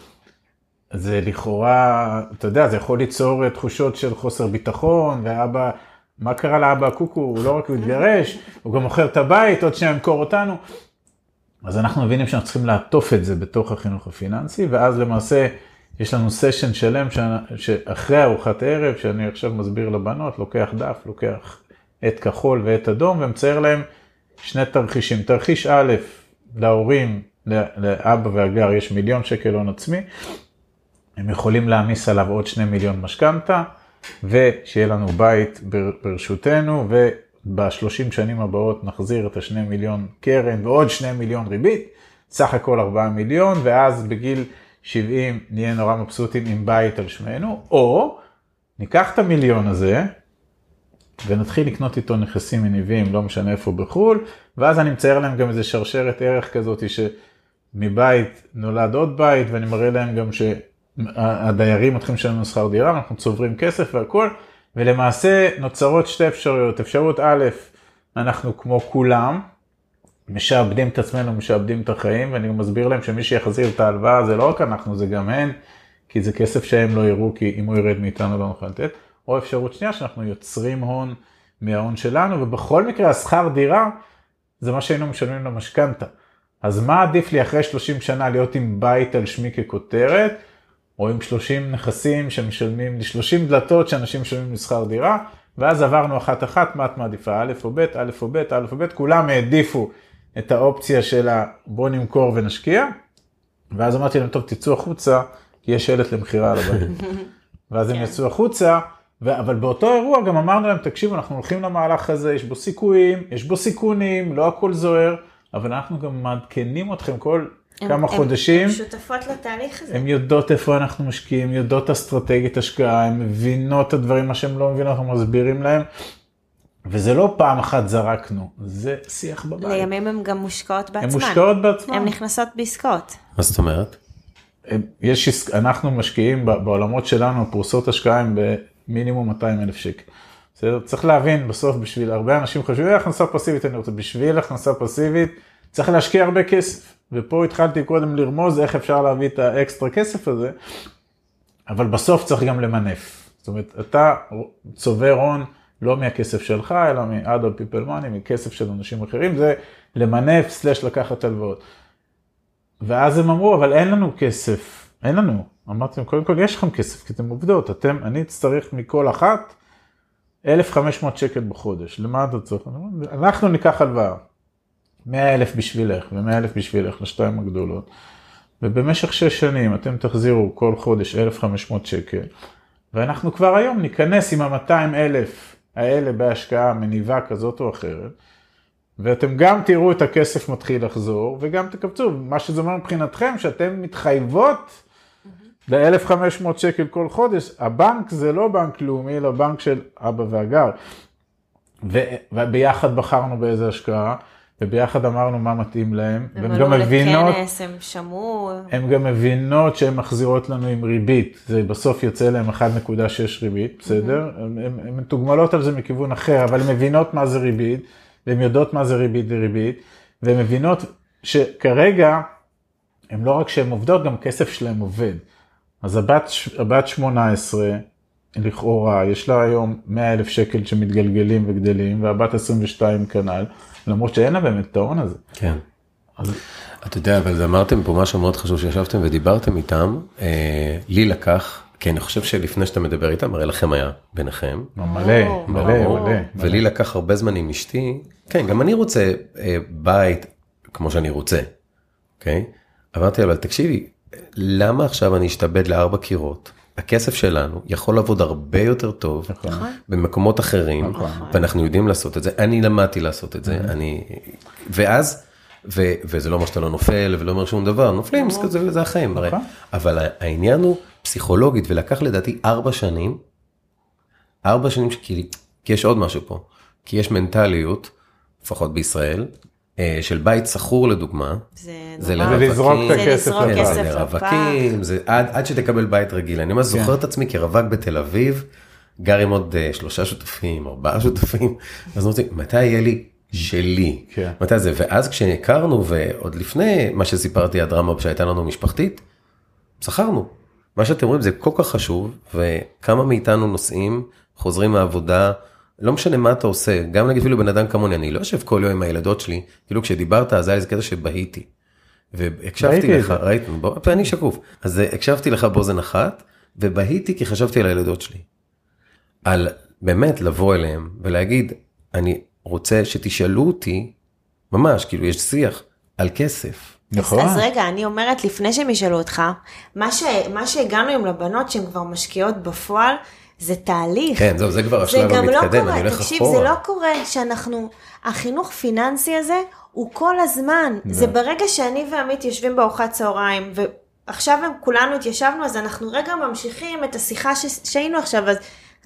זה לכאורה, אתה יודע, זה יכול ליצור תחושות של חוסר ביטחון, ואבא, מה קרה לאבא הקוקו, הוא לא רק מתגרש, הוא גם מוכר את הבית, עוד שניה ימכור אותנו. אז אנחנו מבינים שאנחנו צריכים לעטוף את זה בתוך החינוך הפיננסי, ואז למעשה יש לנו סשן שלם ש... שאחרי ארוחת ערב, שאני עכשיו מסביר לבנות, לוקח דף, לוקח עט כחול ועט אדום, ומצייר להם שני תרחישים. תרחיש א', להורים, לאבא והגר יש מיליון שקל הון עצמי, הם יכולים להעמיס עליו עוד שני מיליון משכנתה, ושיהיה לנו בית ברשותנו, ובשלושים שנים הבאות נחזיר את השני מיליון קרן ועוד שני מיליון ריבית, סך הכל ארבעה מיליון, ואז בגיל 70 נהיה נורא מבסוטים עם בית על שמנו, או ניקח את המיליון הזה, ונתחיל לקנות איתו נכסים מניבים, לא משנה איפה בחו"ל, ואז אני מצייר להם גם איזה שרשרת ערך כזאת שמבית נולד עוד בית, ואני מראה להם גם שהדיירים מתחילים לשלם שכר דירה, אנחנו צוברים כסף והכל, ולמעשה נוצרות שתי אפשרויות. אפשרות א', אנחנו כמו כולם, משעבדים את עצמנו, משעבדים את החיים, ואני גם מסביר להם שמי שיחזיר את ההלוואה זה לא רק אנחנו, זה גם הן, כי זה כסף שהם לא יראו, כי אם הוא ירד מאיתנו לא נוכל לתת. או אפשרות שנייה, שאנחנו יוצרים הון מההון שלנו, ובכל מקרה השכר דירה זה מה שהיינו משלמים למשכנתה. אז מה עדיף לי אחרי 30 שנה להיות עם בית על שמי ככותרת, עם 30 נכסים שמשלמים לי 30 דלתות שאנשים משלמים לשכר דירה, ואז עברנו אחת אחת, מה את מעדיפה, א' או ב', א' או ב', א' או ב', כולם העדיפו את האופציה של בוא נמכור ונשקיע, ואז אמרתי להם, טוב, תצאו החוצה, כי יש שלט למכירה על הבית. ואז הם כן. יצאו החוצה, ו- אבל באותו אירוע גם אמרנו להם, תקשיבו, אנחנו הולכים למהלך הזה, יש בו סיכויים, יש בו סיכונים, לא הכל זוהר, אבל אנחנו גם מעדכנים אתכם כל כמה הם, חודשים. הן שותפות לתהליך הזה. הן יודעות איפה אנחנו משקיעים, יודעות אסטרטגיית השקעה, הן מבינות את הדברים, מה שהן לא מבינות, אנחנו מסבירים להם. וזה לא פעם אחת זרקנו, זה שיח בבית. לימים הן גם מושקעות בעצמן. הן מושקעות בעצמן. הן נכנסות בעסקאות. מה זאת אומרת? יש, אנחנו משקיעים בעולמות שלנו, פרוסות השקעה הן במינימום 200 אלף שקל. בסדר? צריך להבין, בסוף בשביל הרבה אנשים חושבים, אה, הכנסה פסיבית אני רוצה, בשביל הכנסה פסיבית צריך להשקיע הרבה כסף. ופה התחלתי קודם לרמוז איך אפשר להביא את האקסטרה כסף הזה, אבל בסוף צריך גם למנף. זאת אומרת, אתה צובר הון לא מהכסף שלך, אלא מ-other people money, מכסף של אנשים אחרים, זה למנף סלש לקחת הלוואות. ואז הם אמרו, אבל אין לנו כסף, אין לנו. אמרתי להם, קודם כל יש לכם כסף, כי אתם עובדות, אתם, אני אצטרך מכל אחת 1,500 שקל בחודש, למה אתה צריך? אנחנו ניקח הלוואה, 100 אלף בשבילך ו-100 אלף בשבילך, לשתיים הגדולות, ובמשך 6 שנים אתם תחזירו כל חודש 1,500 שקל, ואנחנו כבר היום ניכנס עם ה-200 אלף האלה בהשקעה מניבה כזאת או אחרת, ואתם גם תראו את הכסף מתחיל לחזור, וגם תקבצו, מה שזה אומר מבחינתכם, שאתם מתחייבות ל-1,500 שקל כל חודש, הבנק זה לא בנק לאומי, אלא בנק של אבא והגר. וביחד בחרנו באיזה השקעה, וביחד אמרנו מה מתאים להם, והן גם מבינות, לכנס, הם שמעו, הן גם מבינות שהן מחזירות לנו עם ריבית, זה בסוף יוצא להם 1.6 ריבית, בסדר? הן מתוגמלות על זה מכיוון אחר, אבל הן מבינות מה זה ריבית, והן יודעות מה זה ריבית וריבית, והן מבינות שכרגע, הן לא רק שהן עובדות, גם כסף שלהן עובד. אז הבת, הבת 18, לכאורה, יש לה היום 100 אלף שקל שמתגלגלים וגדלים, והבת 22 כנ"ל, למרות שאין לה באמת את ההון הזה. כן. אז... אתה יודע, אבל אמרתם פה משהו מאוד חשוב שישבתם ודיברתם איתם, אה, לי לקח, כי אני חושב שלפני שאתה מדבר איתם, הרי לכם היה ביניכם. מלא, מלא, מלא. ולי לקח הרבה זמן עם אשתי, כן, גם אני רוצה אה, בית כמו שאני רוצה, אוקיי? אמרתי, אבל תקשיבי, למה עכשיו אני אשתבד לארבע קירות? הכסף שלנו יכול לעבוד הרבה יותר טוב נכון. נכון. במקומות אחרים, נכון. ואנחנו יודעים לעשות את זה. אני למדתי לעשות את זה, אני... ואז, ו, וזה לא אומר שאתה לא נופל ולא אומר שום דבר, נופלים, זה, זה החיים, הרי. אבל העניין הוא פסיכולוגית, ולקח לדעתי ארבע שנים, ארבע שנים, כי, כי יש עוד משהו פה, כי יש מנטליות, לפחות בישראל, של בית שכור לדוגמה, זה, לזרוק את הכסף לפח, זה לרווקים, זה עד, עד שתקבל בית רגיל, אני ממש כן. זוכר את עצמי כרווק בתל אביב, גר עם עוד uh, שלושה שותפים, ארבעה שותפים, אז אמרתי, מתי יהיה לי שלי, כן. מתי זה, ואז כשהכרנו ועוד לפני מה שסיפרתי הדרמה שהייתה לנו משפחתית, שכרנו. מה שאתם רואים זה כל כך חשוב, וכמה מאיתנו נוסעים, חוזרים מהעבודה, לא משנה מה אתה עושה, גם נגיד אפילו בן אדם כמוני, אני לא יושב כל יום עם הילדות שלי, כאילו כשדיברת אז היה איזה קטע שבהיתי. והקשבתי לך, ראית, בוא, אני שקוף, אז הקשבתי לך באוזן אחת, ובהיתי כי חשבתי על הילדות שלי. על באמת לבוא אליהם ולהגיד, אני רוצה שתשאלו אותי, ממש, כאילו יש שיח, על כסף. נכון. אז, אז רגע, אני אומרת, לפני שהם ישאלו אותך, מה, ש, מה שהגענו עם לבנות שהן כבר משקיעות בפועל, זה תהליך. כן, זהו, זה כבר השלב המתקדם, לא קורה, אני הולך תקשיב, אחורה. תקשיב, זה לא קורה שאנחנו, החינוך פיננסי הזה הוא כל הזמן. זה, זה ברגע שאני ועמית יושבים בארוחת צהריים, ועכשיו הם כולנו התיישבנו, אז אנחנו רגע ממשיכים את השיחה ש... שהיינו עכשיו, אז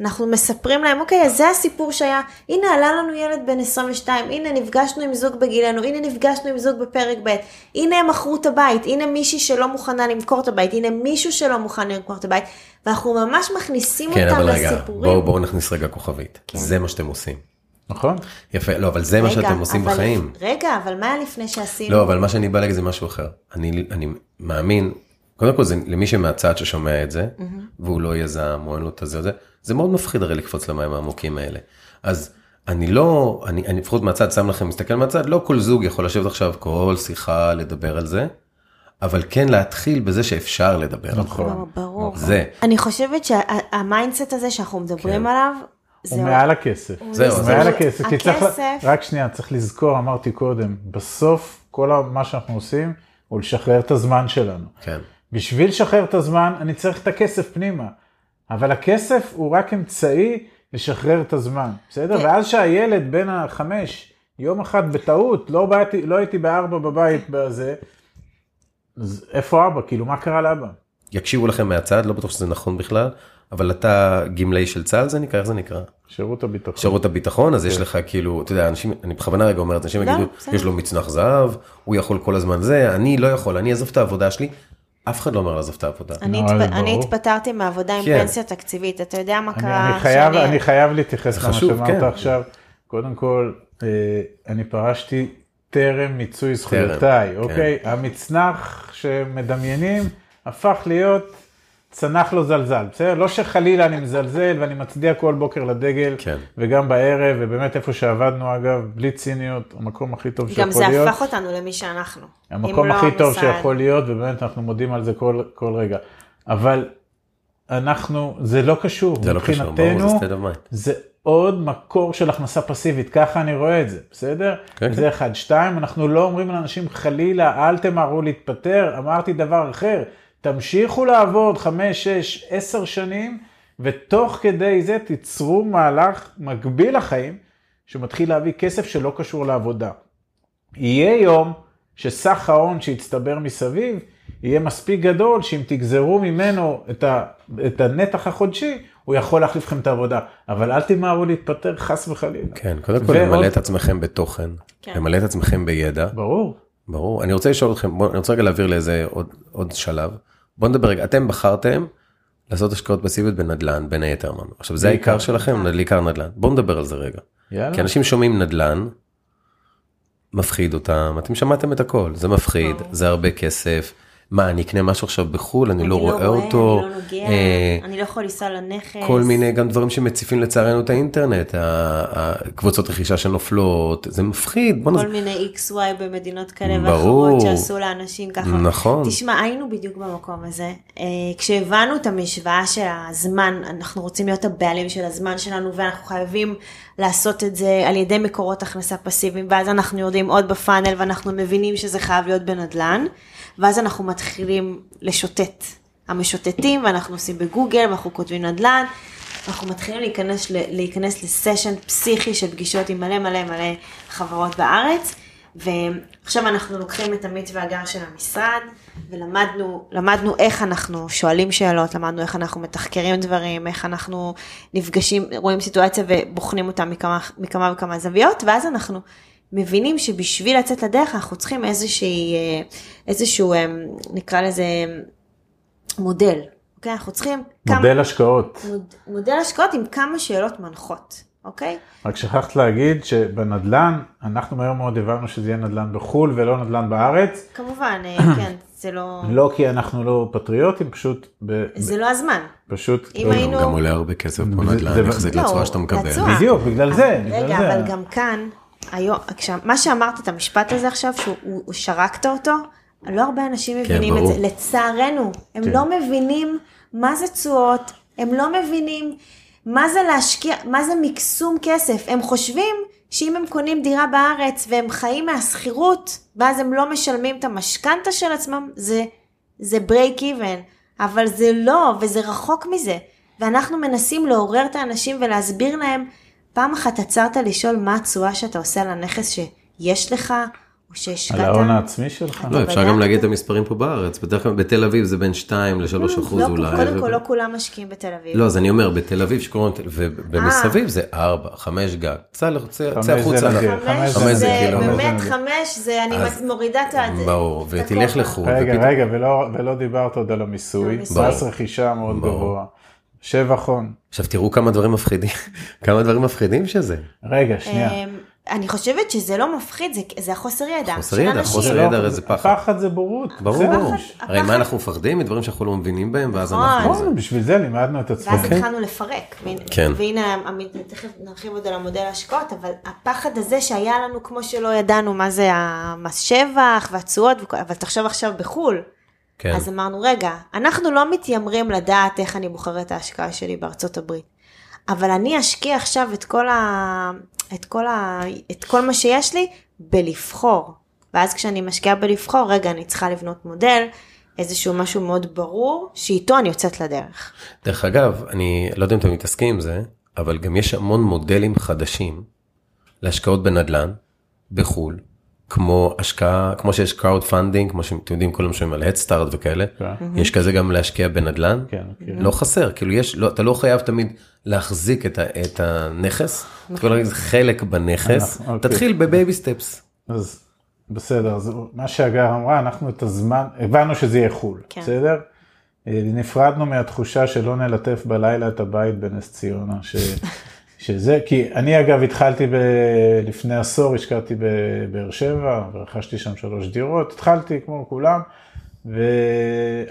אנחנו מספרים להם, אוקיי, אז זה הסיפור שהיה, הנה עלה לנו ילד בן 22, הנה נפגשנו עם זוג בגילנו, הנה נפגשנו עם זוג בפרק ב', הנה הם מכרו את הבית, הנה מישהי שלא מוכנה למכור את הבית, הנה מישהו שלא מוכן למכור את הבית, ואנחנו ממש מכניסים כן, אותם אבל רגע, לסיפורים. בואו בואו נכניס רגע כוכבית. זה מה שאתם עושים. נכון? יפה, לא, אבל זה מה רגע, שאתם עושים אבל- בחיים. רגע, אבל מה היה לפני שעשינו? לא, אבל מה שאני בא להגיד זה משהו אחר. אני, אני מאמין, קודם כל זה למי שמהצד ששומע את זה, והוא לא יזם או אין לו את הזה, זה, זה מאוד מפחיד הרי לקפוץ למים העמוקים האלה. אז אני לא, אני, אני לפחות מהצד שלכם, מסתכל מהצד, לא כל זוג יכול לשבת עכשיו כל שיחה לדבר על זה, אבל כן להתחיל בזה שאפשר לדבר על זה. נכון. ברור. זה. אני חושבת שה mindset הזה שאנחנו מדברים כן. עליו, הוא מעל הכסף. זהו, הוא מעל זה- הכסף. כי צריך, הכסף, רק שנייה, צריך לזכור, אמרתי קודם, בסוף כל מה שאנחנו עושים הוא לשחרר את הזמן שלנו. כן. בשביל לשחרר את הזמן, אני צריך את הכסף פנימה. אבל הכסף הוא רק אמצעי לשחרר את הזמן, בסדר? כן. ואז שהילד בן החמש, יום אחד בטעות, לא, באתי, לא הייתי בארבע בבית בזה, אז איפה אבא? כאילו, מה קרה לאבא? יקשיבו לכם מהצד, לא בטוח שזה נכון בכלל, אבל אתה גמלאי של צה"ל זה נקרא, איך זה נקרא? שירות הביטחון. שירות הביטחון, אז יש לך כאילו, אתה יודע, אנשים, אני בכוונה רגע אומר אנשים לא, יגידו. יש לו מצנח זהב, הוא יכול כל הזמן זה, אני לא יכול, אני אעזוב את העבודה שלי, אף אחד לא אומר לעזוב את העבודה. אני. התפטרתי מעבודה עם כן. פנסיה תקציבית, אתה יודע מה קרה? אני, חייב, שאני- אני חייב להתייחס למה חשוב, שאמרת כן. עכשיו. קודם כל, אה, אני פרשתי טרם מיצוי זכויותיי, אוקיי? המצנח שמדמיינים הפך להיות צנח לו זלזל, בסדר? לא שחלילה אני מזלזל ואני מצדיע כל בוקר לדגל, כן. וגם בערב, ובאמת איפה שעבדנו אגב, בלי ציניות, המקום הכי טוב גם שיכול זה להיות. הפך אותנו למי שאנחנו. המקום אם לא הכי טוב המוסד. שיכול להיות, ובאמת אנחנו מודים על זה כל, כל רגע. אבל אנחנו, זה לא קשור, זה לא קשור, ברור, זה mind. זה עוד מקור של הכנסה פסיבית, ככה אני רואה את זה, בסדר? כן, זה אחד. שתיים, אנחנו לא אומרים לאנשים חלילה, אל תמהרו להתפטר, אמרתי דבר אחר, תמשיכו לעבוד חמש, שש, עשר שנים, ותוך כדי זה תיצרו מהלך מקביל לחיים, שמתחיל להביא כסף שלא קשור לעבודה. יהיה יום שסך ההון שהצטבר מסביב יהיה מספיק גדול שאם תגזרו ממנו את, ה, את הנתח החודשי, הוא יכול להחליף לכם את העבודה. אבל אל תמהרו להתפטר חס וחלילה. כן, קודם כל ועוד- למלא את עצמכם בתוכן, כן. למלא את עצמכם בידע, ברור. ברור. אני רוצה לשאול אתכם, בוא, אני רוצה רגע להעביר לאיזה עוד, עוד שלב. בוא נדבר רגע, אתם בחרתם לעשות השקעות פסיביות בנדל"ן, בין היתר אמרנו. עכשיו זה. העיקר שלכם, בעיקר נדל"ן. בואו נדבר על זה רגע. יאללה. כי אנשים שומעים נדל"ן, מפחיד אותם, אתם שמעתם את הכל, זה מפחיד, זה הרבה כסף. מה, אני אקנה משהו עכשיו בחו"ל, אני לא רואה אותו. אני לא נוגע, אה, אני לא יכול לנסוע לנכס. כל מיני גם דברים שמציפים לצערנו את האינטרנט, הקבוצות רכישה שנופלות, זה מפחיד. נז... כל מיני XY במדינות כאלה. ואחרות שעשו לאנשים ככה. נכון. תשמע, היינו בדיוק במקום הזה. אה, כשהבנו את המשוואה של הזמן, אנחנו רוצים להיות הבעלים של הזמן שלנו, ואנחנו חייבים לעשות את זה על ידי מקורות הכנסה פסיביים, ואז אנחנו יורדים עוד בפאנל, ואנחנו מבינים שזה חייב להיות בנדל"ן, ואז אנחנו מתחילים לשוטט. המשוטטים, ואנחנו עושים בגוגל, ואנחנו כותבים נדל"ן, אנחנו מתחילים להיכנס, להיכנס לסשן פסיכי של פגישות עם מלא מלא מלא חברות בארץ, ועכשיו אנחנו לוקחים את עמית והגר של המשרד, ולמדנו למדנו איך אנחנו שואלים שאלות, למדנו איך אנחנו מתחקרים דברים, איך אנחנו נפגשים, רואים סיטואציה ובוחנים אותה מכמה, מכמה וכמה זוויות, ואז אנחנו מבינים שבשביל לצאת לדרך אנחנו צריכים איזושהי, אה, איזשהו, אה, נקרא לזה, מודל. אוקיי? אנחנו צריכים מודל השקעות. מוד, מודל השקעות עם כמה שאלות מנחות, אוקיי? רק שכחת להגיד שבנדל"ן, אנחנו מהר מאוד הבנו שזה יהיה נדל"ן בחו"ל ולא נדל"ן בארץ. כמובן, אה, כן, זה לא, לא כי אנחנו לא פטריוטים, פשוט, ב, זה לא הזמן. פשוט, אם לא- היינו- גם עולה הרבה כסף זה- נדל"ן, זה- יחסית לא, לצורה שאתה מקבל. לצורה. בדיוק, בגלל זה, בגלל רגע, זה. אבל גם כאן, היום, מה שאמרת את המשפט הזה עכשיו, שהוא הוא- הוא שרקת אותו, לא הרבה אנשים מבינים את ברור. זה, לצערנו, הם כן. לא מבינים מה זה תשואות, הם לא מבינים מה זה להשקיע, מה זה מקסום כסף, הם חושבים שאם הם קונים דירה בארץ והם חיים מהשכירות, ואז הם לא משלמים את המשכנתה של עצמם, זה, זה break even, אבל זה לא, וזה רחוק מזה. ואנחנו מנסים לעורר את האנשים ולהסביר להם, פעם אחת עצרת לשאול מה התשואה שאתה עושה על הנכס שיש לך, או שהשקעת... על ההון העצמי שלך? לא, אפשר גם להגיד את המספרים פה בארץ. בדרך כלל בתל אביב זה בין 2 ל-3 אחוז לא, אולי. קודם כל, לא כולם משקיעים בתל אביב. לא, אז אני אומר, בתל אביב שקוראים, ובמסביב זה 4, 5 גג. צא החוצה. נדיר. ל- חמש חמש זה זה, כאילו- באמת חמש זה חמש זה, אני מורידה את ה... ברור, ותלך. לחו"ל. רגע, רגע, ולא, דיברת עוד על המיסוי. מס רכישה מאוד. גבוה, שבח הון. עכשיו תראו כמה דברים מפחידים, כמה דברים מפחידים שזה. רגע, שנייה. אמ, אני חושבת שזה לא מפחיד, זה- זה החוסר ידע. חוסר ידע, אנשים. חוסר זה ידע, לא- הרי זה פחד. פחד זה בורות. ברור, זה ברור. הפחד- הרי מה הפחד- אנחנו מפחדים? מדברים שאנחנו לא מבינים בהם, ואז נכון. אנחנו... נכון, זה. בשביל זה לימדנו את עצמנו. ואז התחלנו לפרק. כן. והנה, תכף נרחיב עוד על המודל ההשקעות, אבל הפחד הזה שהיה לנו, כמו שלא ידענו מה זה המס שבח והתשואות, אבל תחשוב עכשיו בחו"ל. כן. אז אמרנו, רגע, אנחנו לא מתיימרים לדעת איך אני בוחר את ההשקעה שלי בארצות הברית, אבל אני אשקיע עכשיו את כל, ה... את כל, ה... את כל מה שיש לי בלבחור. ואז כשאני משקיעה בלבחור, רגע, אני צריכה לבנות מודל, איזשהו משהו מאוד ברור, שאיתו אני יוצאת לדרך. דרך אגב, אני לא יודע אם אתם מתעסקים עם זה, אבל גם יש המון מודלים חדשים להשקעות בנדל"ן, בחו"ל, כמו השקעה, כמו שיש crowdfunding, כמו שאתם יודעים, כולם שומעים על הדסטארט וכאלה, כן. יש כזה גם להשקיע בנדל"ן, כן, מכיר. לא חסר, כאילו יש, לא, אתה לא חייב תמיד להחזיק את, ה, את הנכס, אתה יכול להיות חלק בנכס, אנחנו- אוקיי. תתחיל ב baby steps. אז בסדר, אז מה שהגר אמרה, אנחנו את הזמן, הבנו שזה יהיה חו"ל, כן. בסדר? אה, נפרדנו מהתחושה שלא נלטף בלילה את הבית בנס ציונה, ש, שזה, כי אני אגב התחלתי ב, לפני עשור, השקעתי בבאר שבע, ורכשתי שם שלוש דירות, התחלתי כמו כולם, ו...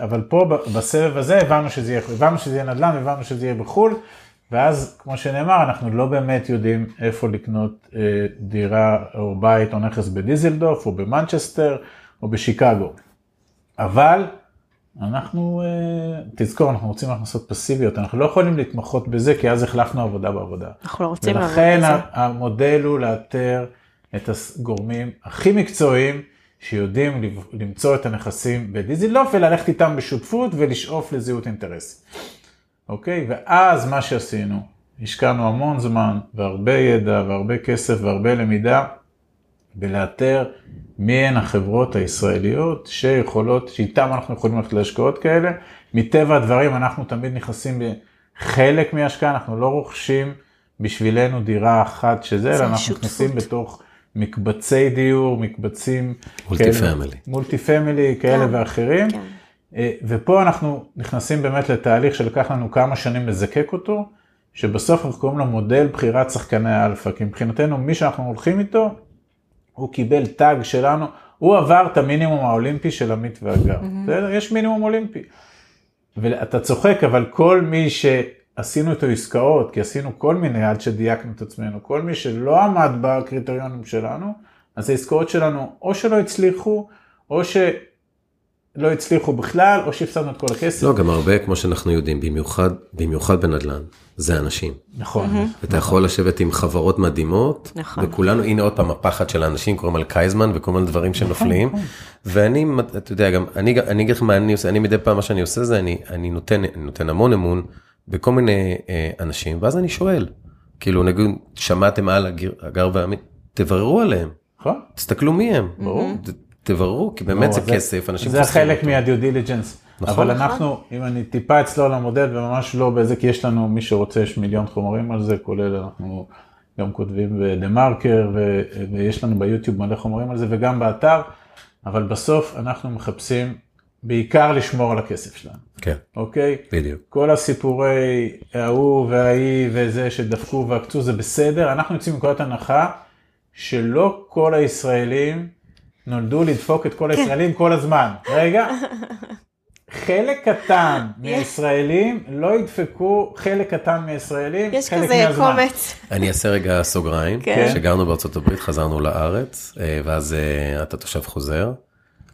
אבל פה בסבב הזה הבנו שזה יהיה, הבנו שזה יהיה נדל"ן, הבנו שזה יהיה בחו"ל, ואז כמו שנאמר, אנחנו לא באמת יודעים איפה לקנות אה, דירה או בית או נכס בדיזלדורף או במנצ'סטר או בשיקגו. אבל אנחנו, אה, תזכור, אנחנו רוצים הכנסות פסיביות, אנחנו לא יכולים להתמחות בזה, כי אז החלפנו עבודה בעבודה. אנחנו לא רוצים לעבוד ולכן בזה. ה- המודל הוא לאתר את הגורמים הכי מקצועיים שיודעים למצוא את הנכסים בדיזילדורף וללכת איתם בשותפות ולשאוף לזהות אינטרסים. אוקיי? ואז מה שעשינו, השקענו המון זמן והרבה ידע והרבה כסף והרבה למידה לאתר מי הן החברות הישראליות שיכולות, שאיתן אנחנו יכולים ללכת להשקעות כאלה. מטבע הדברים אנחנו תמיד נכנסים בחלק מההשקעה, אנחנו לא רוכשים בשבילנו דירה אחת שזה, אלא אנחנו שותפות. נכנסים בתוך מקבצי דיור, מקבצים... multi כאלה- family. multi family כאלה כן, ואחרים. כן. אה, ופה אנחנו נכנסים באמת לתהליך שלקח לנו כמה שנים לזקק אותו, שבסוף אנחנו קוראים לו מודל בחירת שחקני האלפא, כי מבחינתנו מי שאנחנו הולכים איתו, הוא קיבל tag שלנו, הוא עבר את המינימום האולימפי של עמית והגר, בסדר? יש מינימום אולימפי. ואתה צוחק, אבל כל מי שעשינו איתו עסקאות, כי עשינו כל מיני עד שדייקנו את עצמנו, כל מי שלא עמד בקריטריונים שלנו, אז העסקאות שלנו או שלא הצליחו, או שלא הצליחו בכלל, או שהפסדנו את כל הכסף. לא, גם הרבה, כמו שאנחנו יודעים, במיוחד, במיוחד בנדל"ן, זה אנשים. נכון. אתה יכול לשבת עם חברות מדהימות, נכון. וכולנו, הנה עוד פעם הפחד של האנשים, קוראים על קייזמן וכל מיני דברים שנופלים, ואני, אתה יודע, גם, אני, אני אגיד לך מה אני עושה, אני מדי פעם מה שאני עושה זה, אני, אני נותן, אני נותן המון אמון בכל מיני אה, אנשים, ואז אני שואל, כאילו נגיד, שמעתם על הגר, והעמית, תבררו עליהם, נכון. תסתכלו מי הם, תבררו, כי באמת זה לא, כסף, אנשים זה חוסכים חלק אותו. מה due diligence. נכון. אבל אנחנו, אם אני טיפה אצלול למודל וממש לא בזה, כי יש לנו, מי שרוצה, יש מיליון חומרים על זה, כולל אנחנו גם כותבים בדה מרקר, ויש לנו ביוטיוב מלא חומרים על זה, וגם באתר, אבל בסוף אנחנו מחפשים בעיקר לשמור על הכסף שלנו, כן, אוקיי? בדיוק. כל הסיפורי ההוא וההיא וזה שדפקו ועקצו זה בסדר, אנחנו יוצאים מנקודת הנחה שלא כל הישראלים נולדו לדפוק את כל כן. הישראלים כל הזמן. רגע, חלק קטן מהישראלים לא ידפקו חלק קטן מהישראלים יש כזה. קומץ. אני אעשה רגע סוגריים, כן. שגרנו בארצות הברית, חזרנו לארץ, אה, ואז אה, אתה תושב חוזר.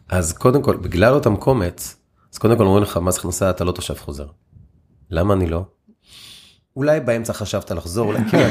אז קודם כל, בגלל אותם קומץ, אז קודם כל אומרים לך, מס הכנסה אתה לא תושב חוזר. למה אני לא? אולי באמצע חשבת לחזור, אולי כאילו,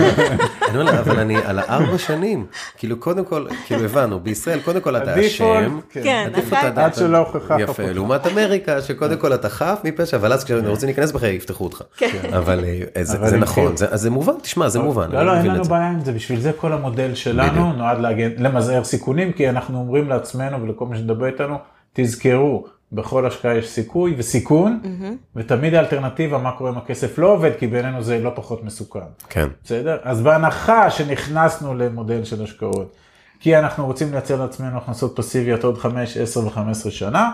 אני אומר אבל אני על הארבע שנים, כאילו קודם כל, כאילו הבנו, בישראל קודם כל אתה אשם, כן, עד שלא הוכחה יפה, לעומת אמריקה, שקודם כל אתה חף מפשע, אבל אז כשאתם רוצים להיכנס בך יפתחו אותך, אבל זה נכון, זה מובן, תשמע, זה מובן, לא, לא, אין לנו בעיה עם זה, בשביל זה כל המודל שלנו נועד למזער סיכונים, כי אנחנו אומרים לעצמנו ולכל מי שדבר איתנו, תזכרו, בכל השקעה יש סיכוי וסיכון, mm-hmm. ותמיד האלטרנטיבה, מה קורה אם הכסף לא עובד, כי בעינינו זה לא פחות מסוכן. כן. בסדר? אז בהנחה שנכנסנו למודל של השקעות, כי אנחנו רוצים לייצר לעצמנו הכנסות פסיביות עוד 5, 10 ו-15 שנה,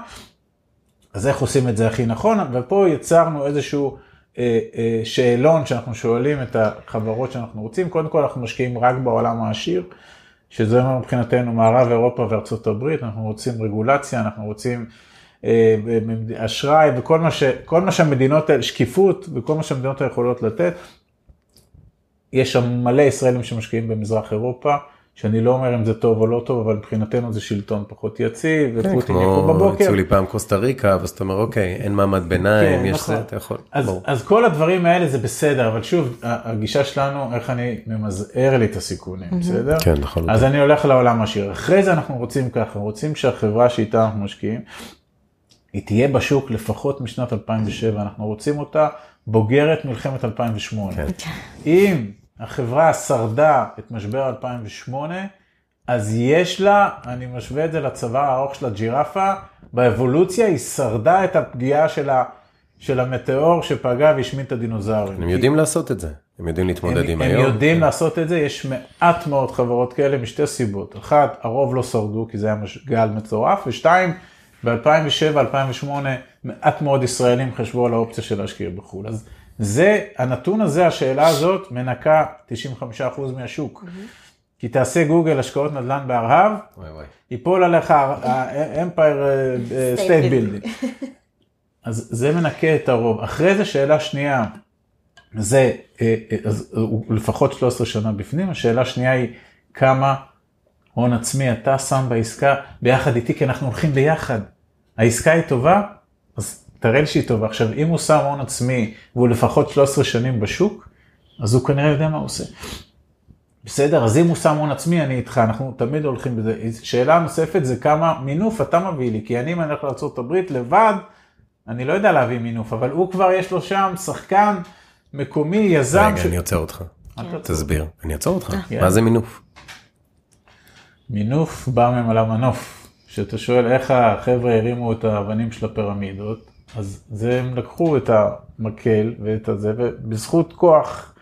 אז איך עושים את זה הכי נכון? ופה יצרנו איזשהו אה, אה, שאלון שאנחנו שואלים את החברות שאנחנו רוצים. קודם כל אנחנו משקיעים רק בעולם העשיר, שזה מבחינתנו מערב אירופה וארצות הברית, אנחנו רוצים רגולציה, אנחנו רוצים... אה, אשראי וכל מה, ש, מה שהמדינות, שקיפות וכל מה שהמדינות יכולות לתת. יש שם מלא ישראלים שמשקיעים במזרח אירופה, שאני לא אומר אם זה טוב או לא טוב, אבל מבחינתנו זה שלטון פחות יציב, כן, ופוטין יקום בבוקר. כמו הציעו לי פעם קוסטה ריקה, ואז אתה אומר, אוקיי, אין מעמד ביניים, כן, יש נכון. זה, אתה יכול. אז, אז כל הדברים האלה זה בסדר, אבל שוב, הגישה שלנו, איך אני ממזער לי את הסיכונים, mm-hmm. בסדר? כן, נכון. אז אני הולך לעולם השיר. אחרי זה אנחנו רוצים ככה, רוצים שהחברה שאיתה אנחנו משקיעים, היא תהיה בשוק לפחות משנת 2007, אנחנו רוצים אותה בוגרת מלחמת 2008. כן. אם החברה שרדה את משבר 2008, אז יש לה, אני משווה את זה לצבא הארוך של הג'ירפה, באבולוציה היא שרדה את הפגיעה של, ה, של המטאור שפגע והשמיד את הדינוזאורים. הם יודעים לעשות את זה, הם יודעים להתמודד הם, עם הם היום. הם יודעים כן. לעשות את זה, יש מעט מאוד חברות כאלה משתי סיבות. אחת, הרוב לא שרדו כי זה היה גל מטורף, ושתיים, ב-2007-2008 מעט מאוד ישראלים חשבו על האופציה של להשקיע בחו"ל. אז זה, הנתון הזה, השאלה הזאת, מנקה 95% מהשוק. Mm-hmm. כי תעשה גוגל השקעות נדל"ן בארהב, ייפול עליך ה-Empire uh, State Building. אז זה מנקה את הרוב. אחרי זה שאלה שנייה, זה, אה, אה, אז הוא לפחות 13 שנה בפנים, השאלה שנייה היא כמה הון עצמי אתה שם בעסקה ביחד איתי, כי אנחנו הולכים ביחד. העסקה היא טובה, אז תראה לי שהיא טובה. עכשיו, אם הוא שם הון עצמי והוא לפחות 13 שנים בשוק, אז הוא כנראה יודע מה הוא עושה. בסדר, אז אם הוא שם הון עצמי, אני איתך, אנחנו תמיד הולכים בזה. שאלה נוספת זה כמה מינוף אתה מביא לי, כי אני אם אני הולך לארה"ב לבד, אני לא יודע להביא מינוף, אבל הוא כבר יש לו שם שחקן מקומי, יזם. רגע, ש... אני עוצר אותך. תסביר. אני אעצור אותך. אה. מה זה מינוף? מינוף בא ממלא מנוף. כשאתה שואל איך החבר'ה הרימו את האבנים של הפירמידות, אז זה הם לקחו את המקל ואת הזה, ובזכות כוח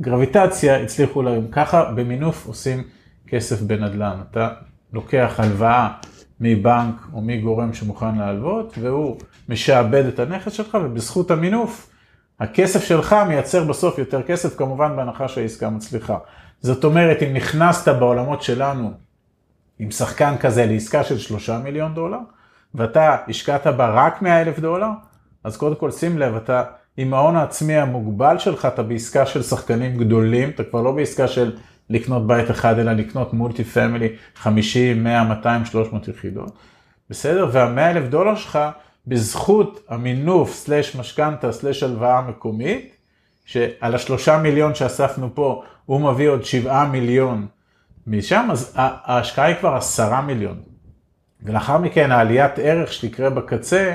גרביטציה הצליחו להרים. ככה במינוף עושים כסף בנדל"ן. אתה לוקח הלוואה מבנק או מגורם שמוכן להלוות, והוא משעבד את הנכס שלך, ובזכות המינוף, הכסף שלך מייצר בסוף יותר כסף, כמובן בהנחה שהעסקה מצליחה. זאת אומרת, אם נכנסת בעולמות שלנו עם שחקן כזה לעסקה של שלושה מיליון דולר, ואתה השקעת בה רק 100 אלף דולר, אז קודם כל שים לב, אתה עם ההון העצמי המוגבל שלך, אתה בעסקה של שחקנים גדולים, אתה כבר לא בעסקה של לקנות בית אחד, אלא לקנות מולטי פמילי 50, 100, 200, 300 יחידות. בסדר? וה-100 אלף דולר שלך, בזכות המינוף סלש משכנתה סלש הלוואה מקומית, שעל השלושה מיליון שאספנו פה, הוא מביא עוד שבעה מיליון משם, אז ההשקעה היא כבר עשרה מיליון. ולאחר מכן העליית ערך שתקרה בקצה,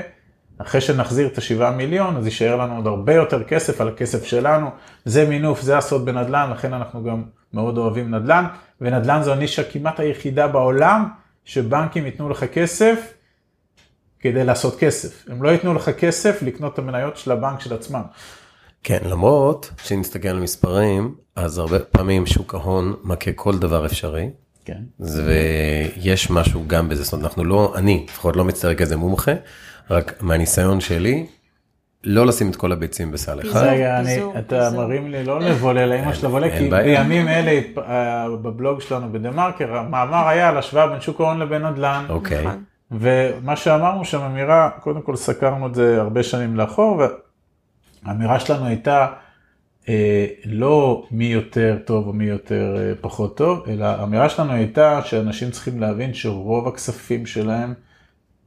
אחרי שנחזיר את השבעה מיליון, אז יישאר לנו עוד הרבה יותר כסף על הכסף שלנו. זה מינוף, זה הסוד בנדל"ן, לכן אנחנו גם מאוד אוהבים נדל"ן, ונדל"ן זו הנישה כמעט היחידה בעולם, שבנקים ייתנו לך כסף כדי לעשות כסף. הם לא ייתנו לך כסף לקנות את המניות של הבנק של עצמם. כן, למרות שנסתכל על מספרים, אז הרבה פעמים שוק ההון מכה כל דבר אפשרי. כן. ויש משהו גם בזה, זאת אומרת, אנחנו לא, אני לפחות לא מצטער כזה מומחה, רק מהניסיון שלי, לא לשים את כל הביצים בסל אחד. רגע, אתה מרים לי לא לבולה לאמא של לבולה, כי בימים אלה אה, בבלוג שלנו בדה מרקר, המאמר היה על השוואה בין שוק ההון לבין נדל"ן. אוקיי. נכון. ומה שאמרנו שם אמירה, קודם כל סקרנו את זה הרבה שנים לאחור, האמירה שלנו הייתה אה, לא מי יותר טוב או מי יותר אה, פחות טוב, אלא האמירה שלנו הייתה שאנשים צריכים להבין שרוב הכספים שלהם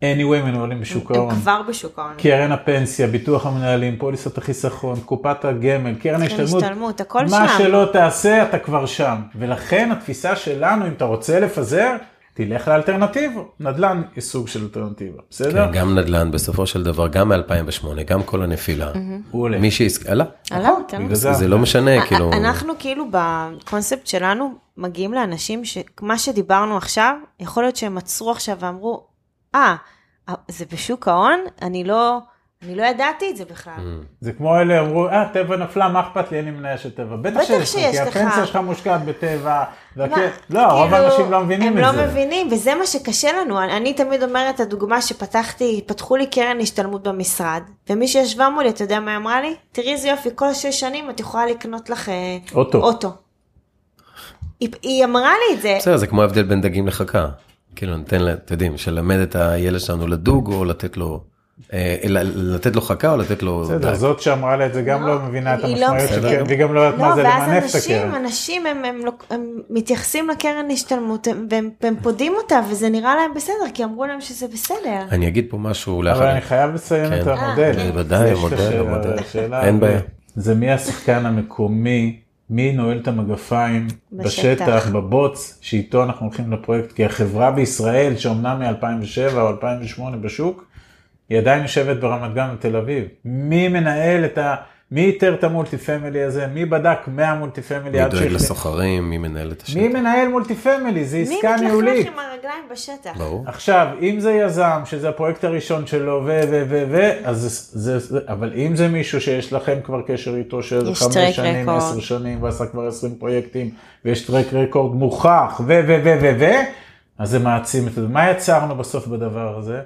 anyway מנוהלים בשוק ההון. הם כבר בשוק ההון. קרן הפנסיה, ביטוח המנהלים, פוליסת החיסכון, קופת הגמל, קרן ההשתלמות. השתלמות, הכל מה שם. מה שלא תעשה, אתה כבר שם. ולכן התפיסה שלנו, אם אתה רוצה לפזר, תלך לאלטרנטיבה. נדל"ן היא סוג של אלטרנטיבה, בסדר? כן, גם נדל"ן בסופו של דבר, גם מ-2008, גם כל הנפילה. הוא עולה. מי שעסק... עלה. עלה, מזה. זה- זה לא משנה, כאילו... אנחנו כאילו בקונספט שלנו מגיעים לאנשים שמה שדיברנו עכשיו, יכול להיות שהם עצרו עכשיו ואמרו, אה, זה בשוק ההון? אני לא, אני לא ידעתי את זה בכלל. זה כמו אלה אמרו, אה, טבע נפלה, מה אכפת לי, אני מניה של טבע. בטח בטח שיש לך, כי. הפנסיה שלך מושקעת בטבע. לא, רוב האנשים לא מבינים את הם זה. לא מבינים, וזה מה שקשה לנו. אני, אני תמיד אומרת את הדוגמה שפתחתי, פתחו לי קרן השתלמות במשרד, ומי שישבה מולי, אתה יודע מה היא אמרה לי? תראי איזה יופי, כל שש שנים את יכולה לקנות לך אה, אוטו. אוטו. היא, היא אמרה לי את זה, בסדר, זה כמו ההבדל בין דגים לחכה. כאילו, ניתן, לה- אתם יודעים, שלמד את הילד שלנו לדוג, או לתת לו, לתת לו חכה, או לתת לו בסדר. זאת שאמרה לה את זה גם לא, לא מבינה את לא המשמעויות של. קרן, והיא גם לא יודעת מה לא, זה ואז למנף את אנשים, הקרן. אנשים הם, הם, מתייחסים לקרן השתלמות, הם, והם, פודים אותה, וזה נראה להם בסדר, כי אמרו להם שזה בסדר. אני אגיד פה משהו אבל לאחר. אני חייב לציין כן. את המודל. אה, כן. בוודאי, המודל, המודל. אין. בעיה. זה מי השחקן המקומי, מי נועל את המגפיים בשטח. בשטח, בבוץ, שאיתו אנחנו הולכים לפרויקט, כי החברה בישראל, שאומנם מ-2007 או 2008 בשוק, היא עדיין יושבת ברמת גן ותל אביב. מי מנהל את ה... מי איתר את ה multi family הזה? מי בדק 100 multi family מי דואג? לסוחרים, מי מנהל את השטח. מי מנהל multi family? זה מי עסקה ניהולית. מתלכלך עם הרגליים בשטח? ברור. עכשיו, אם זה יזם, שזה הפרויקט הראשון שלו, ו, ו, ו, ו, אז זה, אבל אם זה מישהו שיש לכם כבר קשר איתו של חמש שנים. עשר שנים, ועשה כבר עשרים פרויקטים, ויש טרק רקורד מוכח, ו, ו, ו, ו, ו, אז זה מעצים את זה. מה יצרנו בסוף בדבר הזה?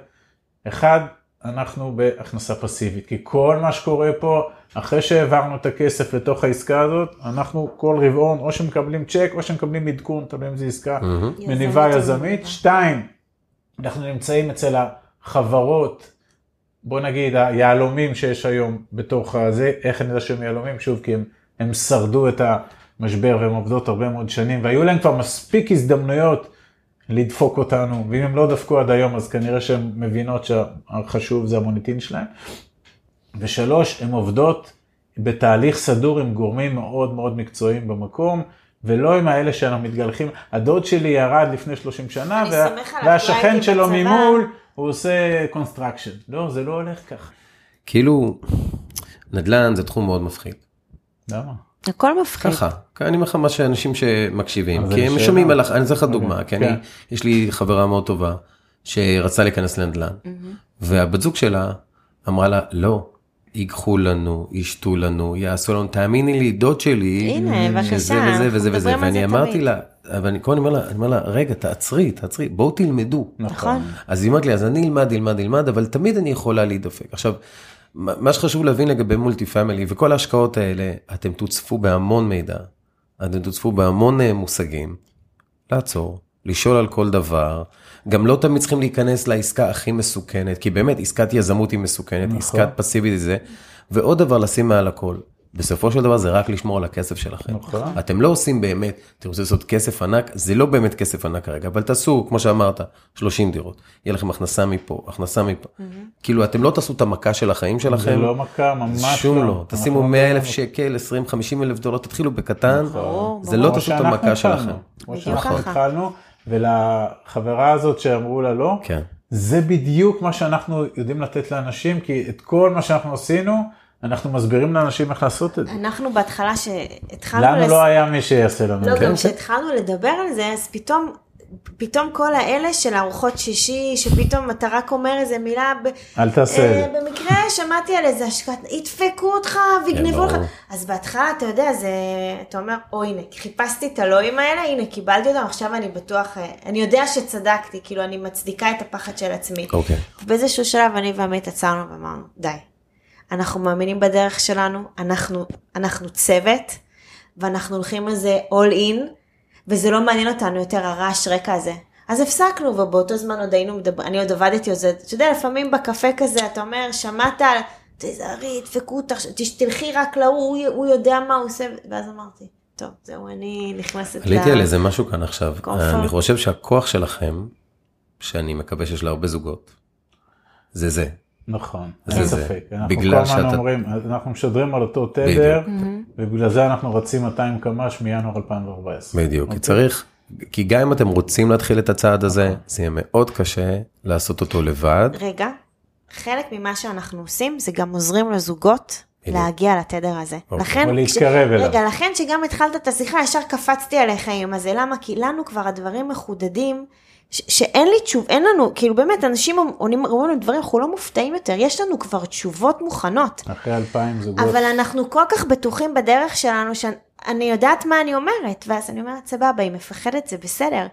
אחד, אנחנו בהכנסה פסיבית, כי כל מה שקורה פה, אחרי שהעברנו את הכסף לתוך העסקה הזאת, אנחנו כל רבעון, או שמקבלים צ'ק, או שמקבלים עדכון, תלוי אם זו עסקה מניבה יזמית או יזמית. מניבה. שתיים, אנחנו נמצאים אצל החברות, בוא נגיד היהלומים שיש היום בתוך הזה, איך אני יודע שהם יהלומים? שוב, כי הם, הם שרדו את המשבר והם עובדות הרבה מאוד שנים, והיו להם כבר מספיק הזדמנויות לדפוק אותנו, ואם הם לא דפקו עד היום, אז כנראה שהן מבינות שהחשוב זה המוניטין שלהם. ושלוש, הן עובדות בתהליך סדור עם גורמים מאוד מאוד מקצועיים במקום, ולא עם האלה שאנחנו מתגלחים. הדוד שלי ירד לפני 30 שנה, וה... והשכן שלו בצבא. ממול, הוא עושה construction. לא, זה לא הולך ככה. כאילו, נדל"ן זה תחום מאוד מפחיד. למה? הכל מפחיד. ככה, אני אומר לך מה שאנשים שמקשיבים, כי הם. שומעים על, אני אתן לך אוקיי, דוגמה, כי כן. אני, יש לי חברה מאוד טובה שרצה להיכנס לנדל"ן, והבת זוג שלה אמרה לה, לא, ייקחו לנו, ישתו לנו, יעשו לנו, תאמיני לי, דוד שלי, הנה, בבקשה, שזה וזה וזה וזה, ואני אמרתי. לה, אבל אני כל הזמן אומר לה, אני אומר לה, רגע, תעצרי, תעצרי, בואו תלמדו. נכון. אז היא אומרת לי, אז אני אלמד, אלמד, אלמד, אבל תמיד אני יכולה להידפק. עכשיו, מה שחשוב להבין לגבי מולטי פמילי וכל ההשקעות האלה, אתם תוצפו בהמון מידע, אתם תוצפו בהמון אה, מושגים, לעצור, לשאול על כל דבר, גם לא תמיד צריכים להיכנס לעסקה הכי מסוכנת, כי באמת עסקת יזמות היא מסוכנת, נכון. עסקת פסיבית זה, ועוד דבר לשים מעל הכל. בסופו של דבר זה רק לשמור על הכסף שלכם. נכון. אתם לא עושים באמת, אתם רוצים לעשות כסף ענק, זה לא באמת כסף ענק כרגע, אבל תעשו, כמו שאמרת, 30 דירות, יהיה לכם הכנסה מפה, הכנסה מפה. כאילו, אתם לא תעשו את המכה של החיים שלכם. זה לא מכה, ממש שום לא. לא. תשימו אנחנו 100 אלף לא- שקל, 20, 50 אלף דולר, תתחילו בקטן, ברור, זה. לא תעשו את המכה התחלנו, שלכם. כמו שאנחנו ככה. התחלנו, ולחברה הזאת שאמרו לה לא, כן. זה בדיוק מה שאנחנו יודעים לתת לאנשים, כי את כל מה שאנחנו עשינו, אנחנו מסבירים לאנשים איך לעשות את זה. אנחנו בהתחלה שהתחלנו... לנו לס- לא היה מי שיעשה לנו לא, את זה. גם כשהתחלנו לדבר על זה, אז פתאום, פתאום כל האלה של ארוחות שישי, שפתאום אתה רק אומר איזה מילה, ב... אל תעשה את אה, זה. במקרה שמעתי על איזה השקעת, ידפקו אותך ויגנבו לך. ברור. אז בהתחלה, אתה יודע, זה, אתה אומר, או הנה, חיפשתי את הלואים האלה, הנה, קיבלתי אותם, עכשיו אני בטוח, אה, אני יודע שצדקתי, כאילו, אני מצדיקה את הפחד של עצמי. אוקיי. באיזשהו שלב אני ועמית עצרנו ואמרנו, די. אנחנו מאמינים בדרך שלנו, אנחנו, אנחנו צוות, ואנחנו הולכים על זה all in, וזה לא מעניין אותנו יותר הרעש רקע הזה. אז הפסקנו, ובאותו זמן עוד היינו מדברים, אני עוד עבדתי על זה, אתה יודע, לפעמים בקפה כזה, אתה אומר, שמעת על, ידפקו אותך, תלכי רק להוא, הוא, הוא יודע מה הוא עושה, ואז אמרתי, טוב, זהו, אני נכנסת עליתי על איזה משהו כאן עכשיו. comfort. אני חושב שהכוח שלכם, שאני מקווה שיש להרבה זוגות, זה זה. נכון, זה אין זה. ספק. אנחנו בגלל כל הזמן שאתה- אומרים, אנחנו משדרים על אותו תדר, בדיוק. ובגלל זה אנחנו רצים 200 קמ"ש מינואר 2014. בדיוק, כי אוקיי. צריך, כי גם אם אתם רוצים להתחיל את הצעד הזה, זה יהיה מאוד קשה לעשות אותו לבד. רגע, חלק ממה שאנחנו עושים זה גם עוזרים לזוגות. להגיע לתדר הזה. אוקיי. לכן, או להתקרב אליו. רגע, לכן שגם התחלת את השיחה, ישר קפצתי עליך עם הזה, למה? כי לנו כבר הדברים מחודדים, ש- שאין לי תשוב, אין לנו, כאילו באמת, אנשים עונים אומרים לנו דברים, אנחנו לא מופתעים יותר, יש לנו כבר תשובות מוכנות. אחרי 2,000 זוגות. אבל אנחנו כל כך בטוחים בדרך שלנו, שאני יודעת מה אני אומרת, ואז אני אומרת, סבבה, היא מפחדת, זה בסדר.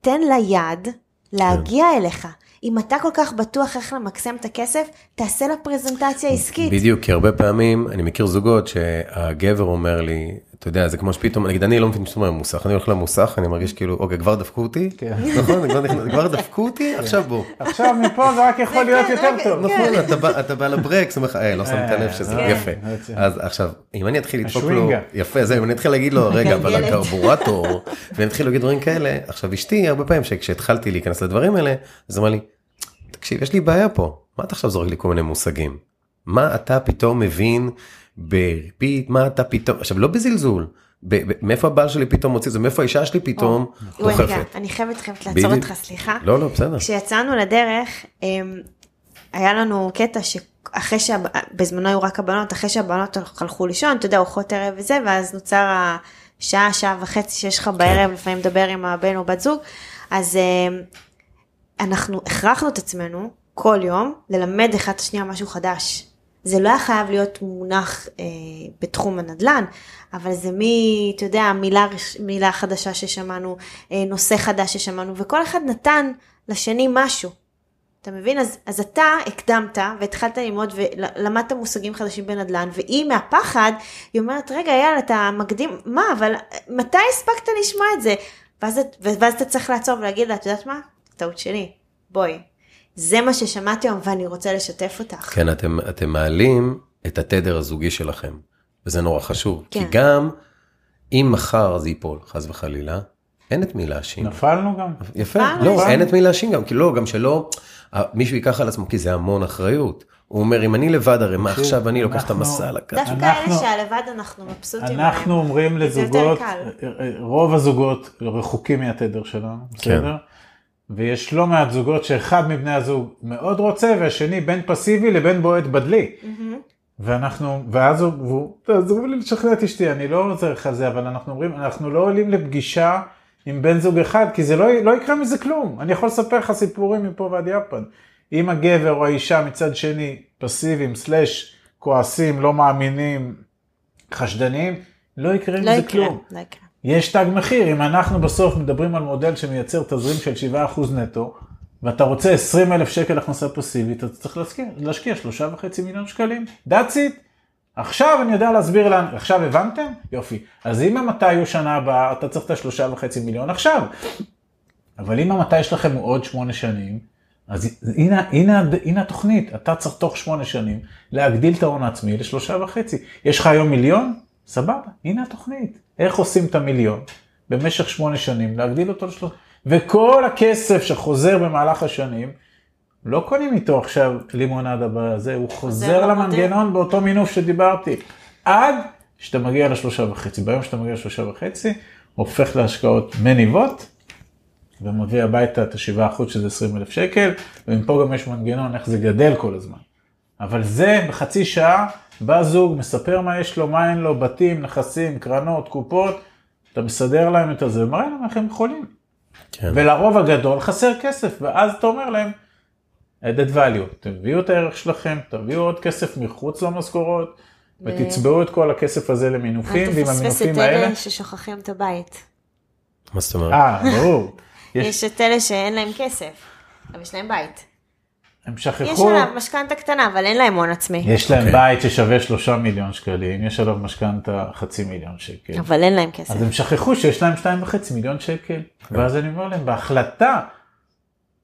תן לה יד להגיע אליך. אם אתה כל כך בטוח איך למקסם את הכסף, תעשה לה פרזנטציה עסקית. בדיוק, כי הרבה פעמים אני מכיר זוגות שהגבר אומר לי, אתה יודע, זה כמו שפתאום, נגיד אני לא מבין שאתה אומר מוסך, אני הולך למוסך, אני מרגיש כאילו, אוקיי, כבר דפקו אותי, כן. נכון, כבר דפקו אותי, עכשיו בוא. עכשיו מפה זה רק יכול להיות כן, יותר רק- טוב. נכון, אתה בא- לברקס, אומר לך, אה, לא שמת לב שזה כן. יפה. כן. אז עכשיו, אם אני אתחיל לדפוק לו. יפה, זה, אם אני אתחיל להגיד לו, רגע, אבל. הקרבורטור, ואני אתחיל להגיד דברים כאלה, עכשיו אשתי, הרבה פעמים שכשהתחלתי להיכנס לדברים האלה, אז אמרה לי, תקשיב, יש לי בעיה פה, מה אתה עכשיו זורק לי כל מיני מושגים? מה אתה פתאום מבין בריבית, מה אתה פתאום, עכשיו לא בזלזול, מאיפה הבעל שלי פתאום מוציא את זה, מאיפה האישה שלי פתאום דוחפת. אני חייבת חייבת לעצור. אותך, סליחה. לא, לא, בסדר. כשיצאנו לדרך, אמ, היה לנו קטע שאחרי שבזמנו היו רק הבנות, אחרי שהבנות הלכו לישון, אתה יודע, ארוחות ערב וזה, ואז נוצר השעה, שעה וחצי שיש לך בערב, לפעמים לדבר עם הבן או בת זוג, אז אמ, אנחנו הכרחנו את עצמנו כל יום ללמד אחד את השנייה משהו חדש. זה לא היה חייב להיות מונח אה, בתחום הנדל"ן, אבל זה מי, אתה יודע, מילה, מילה חדשה ששמענו, אה, נושא חדש ששמענו, וכל אחד נתן לשני משהו. אתה מבין? אז, אז אתה הקדמת והתחלת ללמוד ולמדת מושגים חדשים בנדל"ן, והיא מהפחד, היא אומרת, רגע, יאללה, אתה מקדים, מה, אבל מתי הספקת לשמוע את זה? ואז, ואז אתה צריך לעצור ולהגיד לה, את יודעת מה? טעות שלי, בואי. זה מה ששמעתי היום ואני רוצה לשתף אותך. כן, אתם, אתם מעלים את התדר הזוגי שלכם, וזה נורא חשוב. כן. כי גם אם מחר זה ייפול, חס וחלילה, אין את מי להאשים. נפלנו גם. יפה, נפלנו. לא, אין את מי להאשים גם, כי לא, גם שלא, מישהו ייקח על עצמו, כי זה המון אחריות. הוא אומר, אם אני לבד, הרי מה תקשיב, עכשיו אני לוקח את המסע על הכף. דווקא אנחנו- אלה שהלבד אנחנו מבסוטים אנחנו. אומרים לזוגות. רוב הזוגות רחוקים מהתדר שלנו, כן. בסדר? ויש לא מעט זוגות שאחד מבני הזוג מאוד רוצה והשני בין פסיבי לבין בועט בדלי. ואנחנו, ואז הוא, תעזרו לי לשכנע את אשתי, אני לא עוזר לך זה, אבל אנחנו אומרים, אנחנו לא עולים לפגישה עם בן זוג אחד, כי זה לא, לא יקרה מזה כלום. אני יכול לספר לך סיפורים מפה ועד יפן. אם הגבר או האישה מצד שני פסיביים, סלאש, כועסים, לא מאמינים, חשדניים, לא יקרה עם לא זה יקרה, כלום. לא יקרה. יש תג מחיר, אם אנחנו בסוף מדברים על מודל שמייצר תזרים של 7% נטו, ואתה רוצה 20 אלף שקל הכנסה פסיבית, אתה צריך להשקיע, להשקיע 3.5 מיליון שקלים. That's it. עכשיו אני יודע להסביר לאן, עכשיו הבנתם? יופי. אז אם המתי הוא שנה הבאה, אתה צריך את השלושה וחצי מיליון עכשיו. אבל אם המתי שלכם הוא עוד שמונה שנים, אז הנה, הנה, הנה התוכנית, אתה צריך תוך שמונה שנים להגדיל את ההון העצמי לשלושה וחצי. יש לך היום מיליון? סבבה, הנה התוכנית. איך עושים את המיליון? במשך שמונה שנים, להגדיל אותו לשלושה. וכל הכסף שחוזר במהלך השנים, לא קונים איתו עכשיו לימונדה בזה, הוא חוזר. למנגנון באותו מינוף שדיברתי. עד שאתה מגיע לשלושה וחצי. ביום שאתה מגיע לשלושה וחצי, הופך להשקעות מניבות, ומביא הביתה את השבעה אחוז שזה 20 אלף שקל, ומפה גם יש מנגנון איך זה גדל כל הזמן. אבל זה בחצי שעה, בא זוג, מספר מה יש לו, מה אין לו, בתים, נכסים, קרנות, קופות, אתה מסדר להם את הזה, ומראה להם איך הם יכולים. כן. ולרוב הגדול חסר כסף, ואז אתה אומר להם, added value, תביאו את הערך שלכם, תביאו עוד כסף מחוץ למשכורות, ותצבעו את כל הכסף הזה למינופים, אל ועם תפספס המינופים את האלה, אלה ששוכחים את הבית. מה זאת אומרת? אה, ברור, יש, יש את אלה שאין להם כסף, אבל יש להם בית. הם יש שכחו, עליו משכנתה קטנה, אבל אין להם הון עצמי. יש להם אוקיי. בית ששווה שלושה מיליון שקלים, יש עליו משכנתה חצי מיליון שקל. אבל אין להם כסף. אז הם שכחו שיש להם שתיים וחצי מיליון שקל, ואז אני אומר להם, בהחלטה,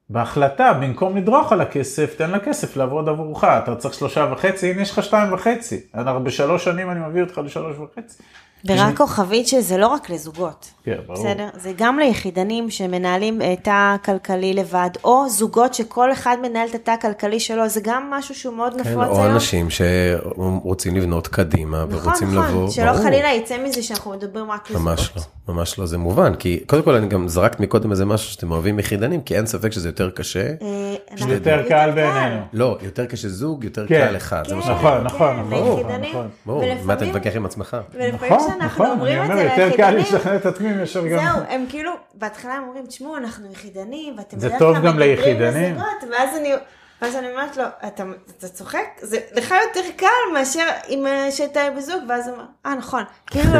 בהחלטה, במקום לדרוך על הכסף, תן לכסף לעבוד עבורך, אתה צריך שלושה וחצי, הנה יש לך שתיים וחצי, אנחנו בשלוש שנים אני מביא אותך לשלוש וחצי. ורק כוכבית שזה לא רק לזוגות. כן, ברור. בסדר? זה גם ליחידנים שמנהלים תא כלכלי לבד, או זוגות שכל אחד מנהל את התא הכלכלי שלו, זה גם משהו שהוא מאוד כן, נפוץ או היום. אנשים שרוצים לבנות קדימה נכון, ורוצים נכון, לבוא. שלא ברור. חלילה יצא מזה שאנחנו מדברים רק לזוגות. ממש לא, ממש לא, זה מובן, כי קודם כל אני גם זרקת מקודם איזה משהו שאתם אוהבים יחידנים, כי אין ספק שזה יותר קשה. אה, יותר קל בעינינו. לא, יותר קשה זוג, יותר כן. קל אחד, זה מה כן, נכון, נכון, כן, ברור. נכון. ברור, מה אתה ולפעמים- מתווכח עם עצמך? ולפעמים נכון, נכון, אני אומרים את אומר, זה יותר קל ליחידנים, לשכנע את עצמי מאשר גם... זהו, הם כאילו, בהתחלה הם אומרים, תשמעו, אנחנו יחידנים, ואתם זה בדרך טוב כלל מדברים ליחידנים. לזוגות, ואז אני, ואז אני אומרת לו, אתה, אתה צוחק? זה לך יותר קל מאשר אם אה, שאתה בזוג, ואז הוא אומר, אה, נכון, כאילו,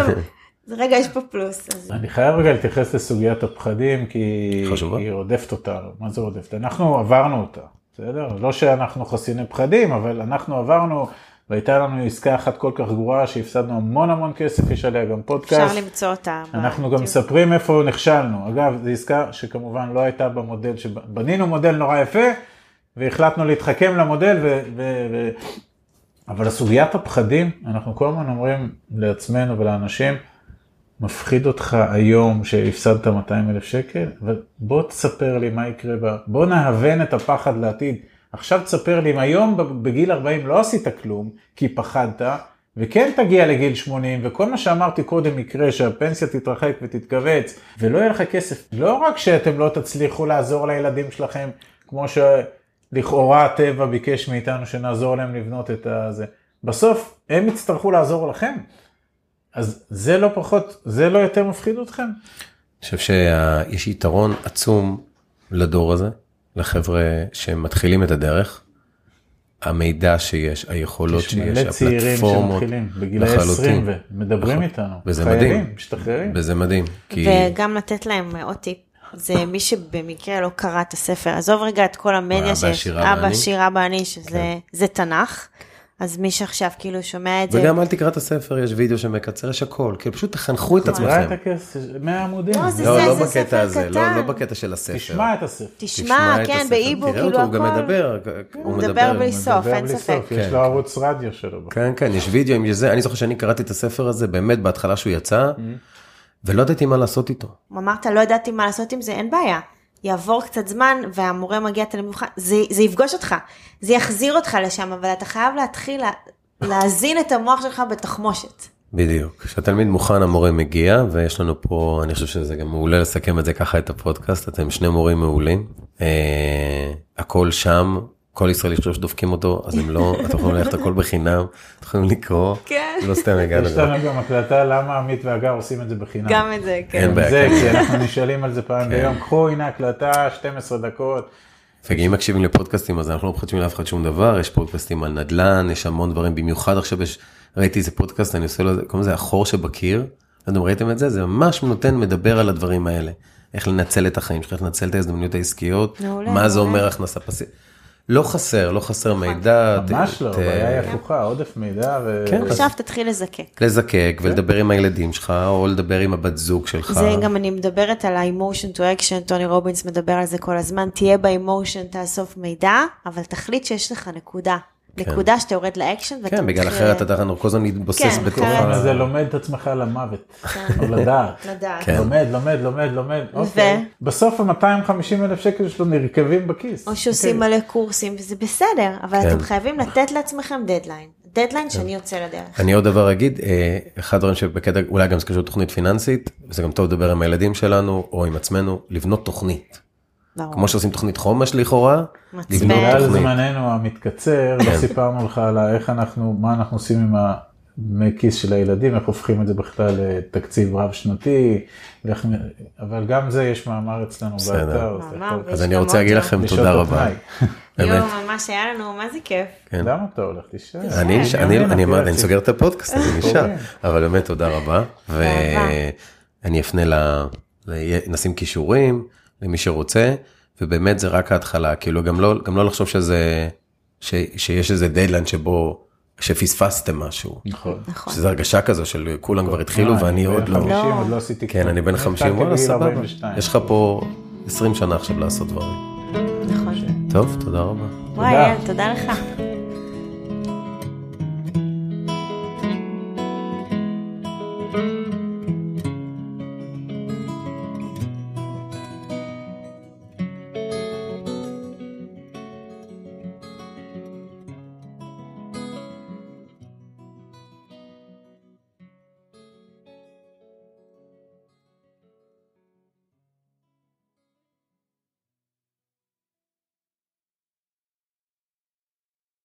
זה רגע, יש פה פלוס. אז... אני חייב רגע להתייחס לסוגיית הפחדים, כי חשובה. היא רודפת אותנו. מה זה רודפת? אנחנו עברנו אותה, בסדר? לא שאנחנו חסיני פחדים, אבל אנחנו עברנו, והייתה לנו עסקה אחת כל כך גרועה שהפסדנו המון המון כסף, יש עליה גם פודקאסט. אפשר למצוא אותה. אנחנו גם. מספרים איפה נכשלנו. אגב, זו עסקה שכמובן לא הייתה במודל, שבנינו מודל נורא יפה, והחלטנו להתחכם למודל, ו... ו... ו... אבל הסוגיית הפחדים, אנחנו כל הזמן אומרים לעצמנו ולאנשים, מפחיד אותך היום שהפסדת 200 אלף שקל, ובוא תספר לי מה יקרה בה, בוא נהוון את הפחד לעתיד. עכשיו תספר לי אם היום בגיל 40 לא עשית כלום, כי פחדת, וכן תגיע לגיל 80, וכל מה שאמרתי קודם יקרה, שהפנסיה תתרחק ותתכווץ, ולא יהיה לך כסף. לא רק שאתם לא תצליחו לעזור לילדים שלכם, כמו שלכאורה הטבע ביקש מאיתנו שנעזור להם לבנות את הזה, בסוף הם יצטרכו לעזור לכם. אז זה לא פחות, זה לא יותר מפחיד אתכם? אני חושב שיש יתרון עצום לדור הזה, לחבר'ה שמתחילים את הדרך. המידע שיש, היכולות יש שיש, מלא צעירים הפלטפורמות, שמתחילים בגילי לחלוטין. 20 ומדברים נכון. איתנו. וזה חיילים, מדהים. משתחררים. וזה מדהים, כי וגם לתת להם עוד טיפ. זה מי שבמקרה לא קרא את הספר, עזוב רגע את כל המדיה אבא, שיש, אבא, ואני. שירה ואני, שזה זה תנ"ך, אז מי שעכשיו כאילו שומע את זה, וגם אל תקרא את הספר, יש וידאו שמקצר, יש הכל, כאילו פשוט תחנכו את תקרא את עצמכם. הכסף, 100 עמודים. לא, זה- לא, לא זה בקטע ספר הזה, לא קטן. לא בקטע של הספר. תשמע את הספר. תשמע, כן, תראה כאילו אותו, הוא גם הכל. מדבר, הוא מדבר. בלי סוף, אין בלי ספק. יש כן, לו כן. ערוץ רדיו שלו. כן, כן, יש וידאו עם זה, אני זוכר שאני קראתי את הספר הזה באמת בהתחלה שהוא יצא, ולא ידעתי מה לעשות איתו. אמרת, לא ידעתי מה לעשות עם זה, אין בעיה. יעבור קצת זמן והמורה מגיע תלמיד מבחן, זה, זה יפגוש אותך, זה יחזיר אותך לשם, אבל אתה חייב להתחיל לה, להזין את המוח שלך בתחמושת. בדיוק. כשהתלמיד מוכן המורה מגיע, ויש לנו פה, אני חושב שזה גם מעולה לסכם את זה ככה, את הפודקאסט, אתם שני מורים מעולים. אה, הכל שם, כל ישראלי חושב שדופקים אותו, אז הם לא, אתם יכולים ללכת הכל בחינם, אתם יכולים לקרוא, כן. לא סתם הגענו. יש לנו גם הקלטה למה עמית והגר עושים את זה בחינם. גם את זה, כן. אין בעיה. זה, כן. כי אנחנו נשאלים על זה פעם ביום, קחו הנה הקלטה, 12 דקות. ואם מקשיבים לפודקאסטים אז אנחנו לא מחדשים לאף אחד שום דבר, יש פודקאסטים על נדל"ן, יש המון דברים, במיוחד עכשיו יש, ראיתי איזה פודקאסט, אני עושה לו, קוראים לזה החור שבקיר, לא יודע אם ראיתם את זה, זה ממש נותן, מדבר על הדברים האלה, איך לנצל את החיים שלך, איך לנצל את ההזדמנויות העסקיות, מעולה, מה זה. אומר הכנסה פסיבית. לא חסר, לא חסר מידע. ממש ת- לא, הבעיה היא הפוכה, עודף מידע ו... כן. עכשיו תתחיל לזקק. לזקק ולדבר עם הילדים שלך, או לדבר עם הבת זוג שלך. זה גם אני מדברת על ה-emotion to action, טוני רובינס מדבר על זה כל הזמן, תהיה ב-emotion, תאסוף מידע, אבל תחליט שיש לך נקודה. נקודה שאתה יורד לאקשן ואתה כן, בגלל אחרת אתה כל הזמן מתבוסס כן, בתוך ה... זה לומד את עצמך למוות, או לדעת. לדעת. כן. לומד, לומד, לומד, לומד. אוקיי. בסוף ה-250 אלף שקל שלו נרקבים בכיס. או שעושים אוקיי. מלא קורסים, וזה בסדר, אבל כן. אתם חייבים לתת לעצמכם דדליין. דדליין שאני יוצא לדרך. אני עוד דבר אגיד, אה, אחד הדברים שבקטע, אולי גם זה קשור לתוכנית פיננסית, וזה גם טוב לדבר עם הילדים שלנו, או עם עצמנו, לבנות תוכנית. ברור. כמו שעושים תוכנית חומש לכאורה, בגלל. זמננו המתקצר, לא סיפרנו לך על איך אנחנו, מה אנחנו עושים עם הדמי כיס של הילדים, איך הופכים את זה בכלל לתקציב רב שנתי, ואיך- אבל גם זה יש מאמר אצלנו בסדר. באתר. מאמר, אז אני רוצה להגיד לכם תודה רבה. יואו, ממש היה לנו, מה זה כיף. כן. למה אתה הולך? תישאר. אני, כן, אני, כן, אני כן, אמרתי, אני כן. סוגר את הפודקאסט, אני נשאר, קוראים. אבל באמת תודה רבה. ואני אפנה ל... ל- נשים כישורים למי שרוצה, ובאמת זה רק ההתחלה, כאילו גם לא, גם לא לחשוב שזה, ש, שיש איזה דדליין שבו, שפספסתם משהו, נכון. נכון. שזה הרגשה כזו של כולם כבר התחילו אה, ואני אני עוד בן לא, 50, לא. עוד לא עשיתי כן. אני בן התחלתי 50, וואלה סבבה, 42. יש לך פה 20 שנה עכשיו לעשות דברים. נכון. טוב, תודה רבה. וואי, תודה לך.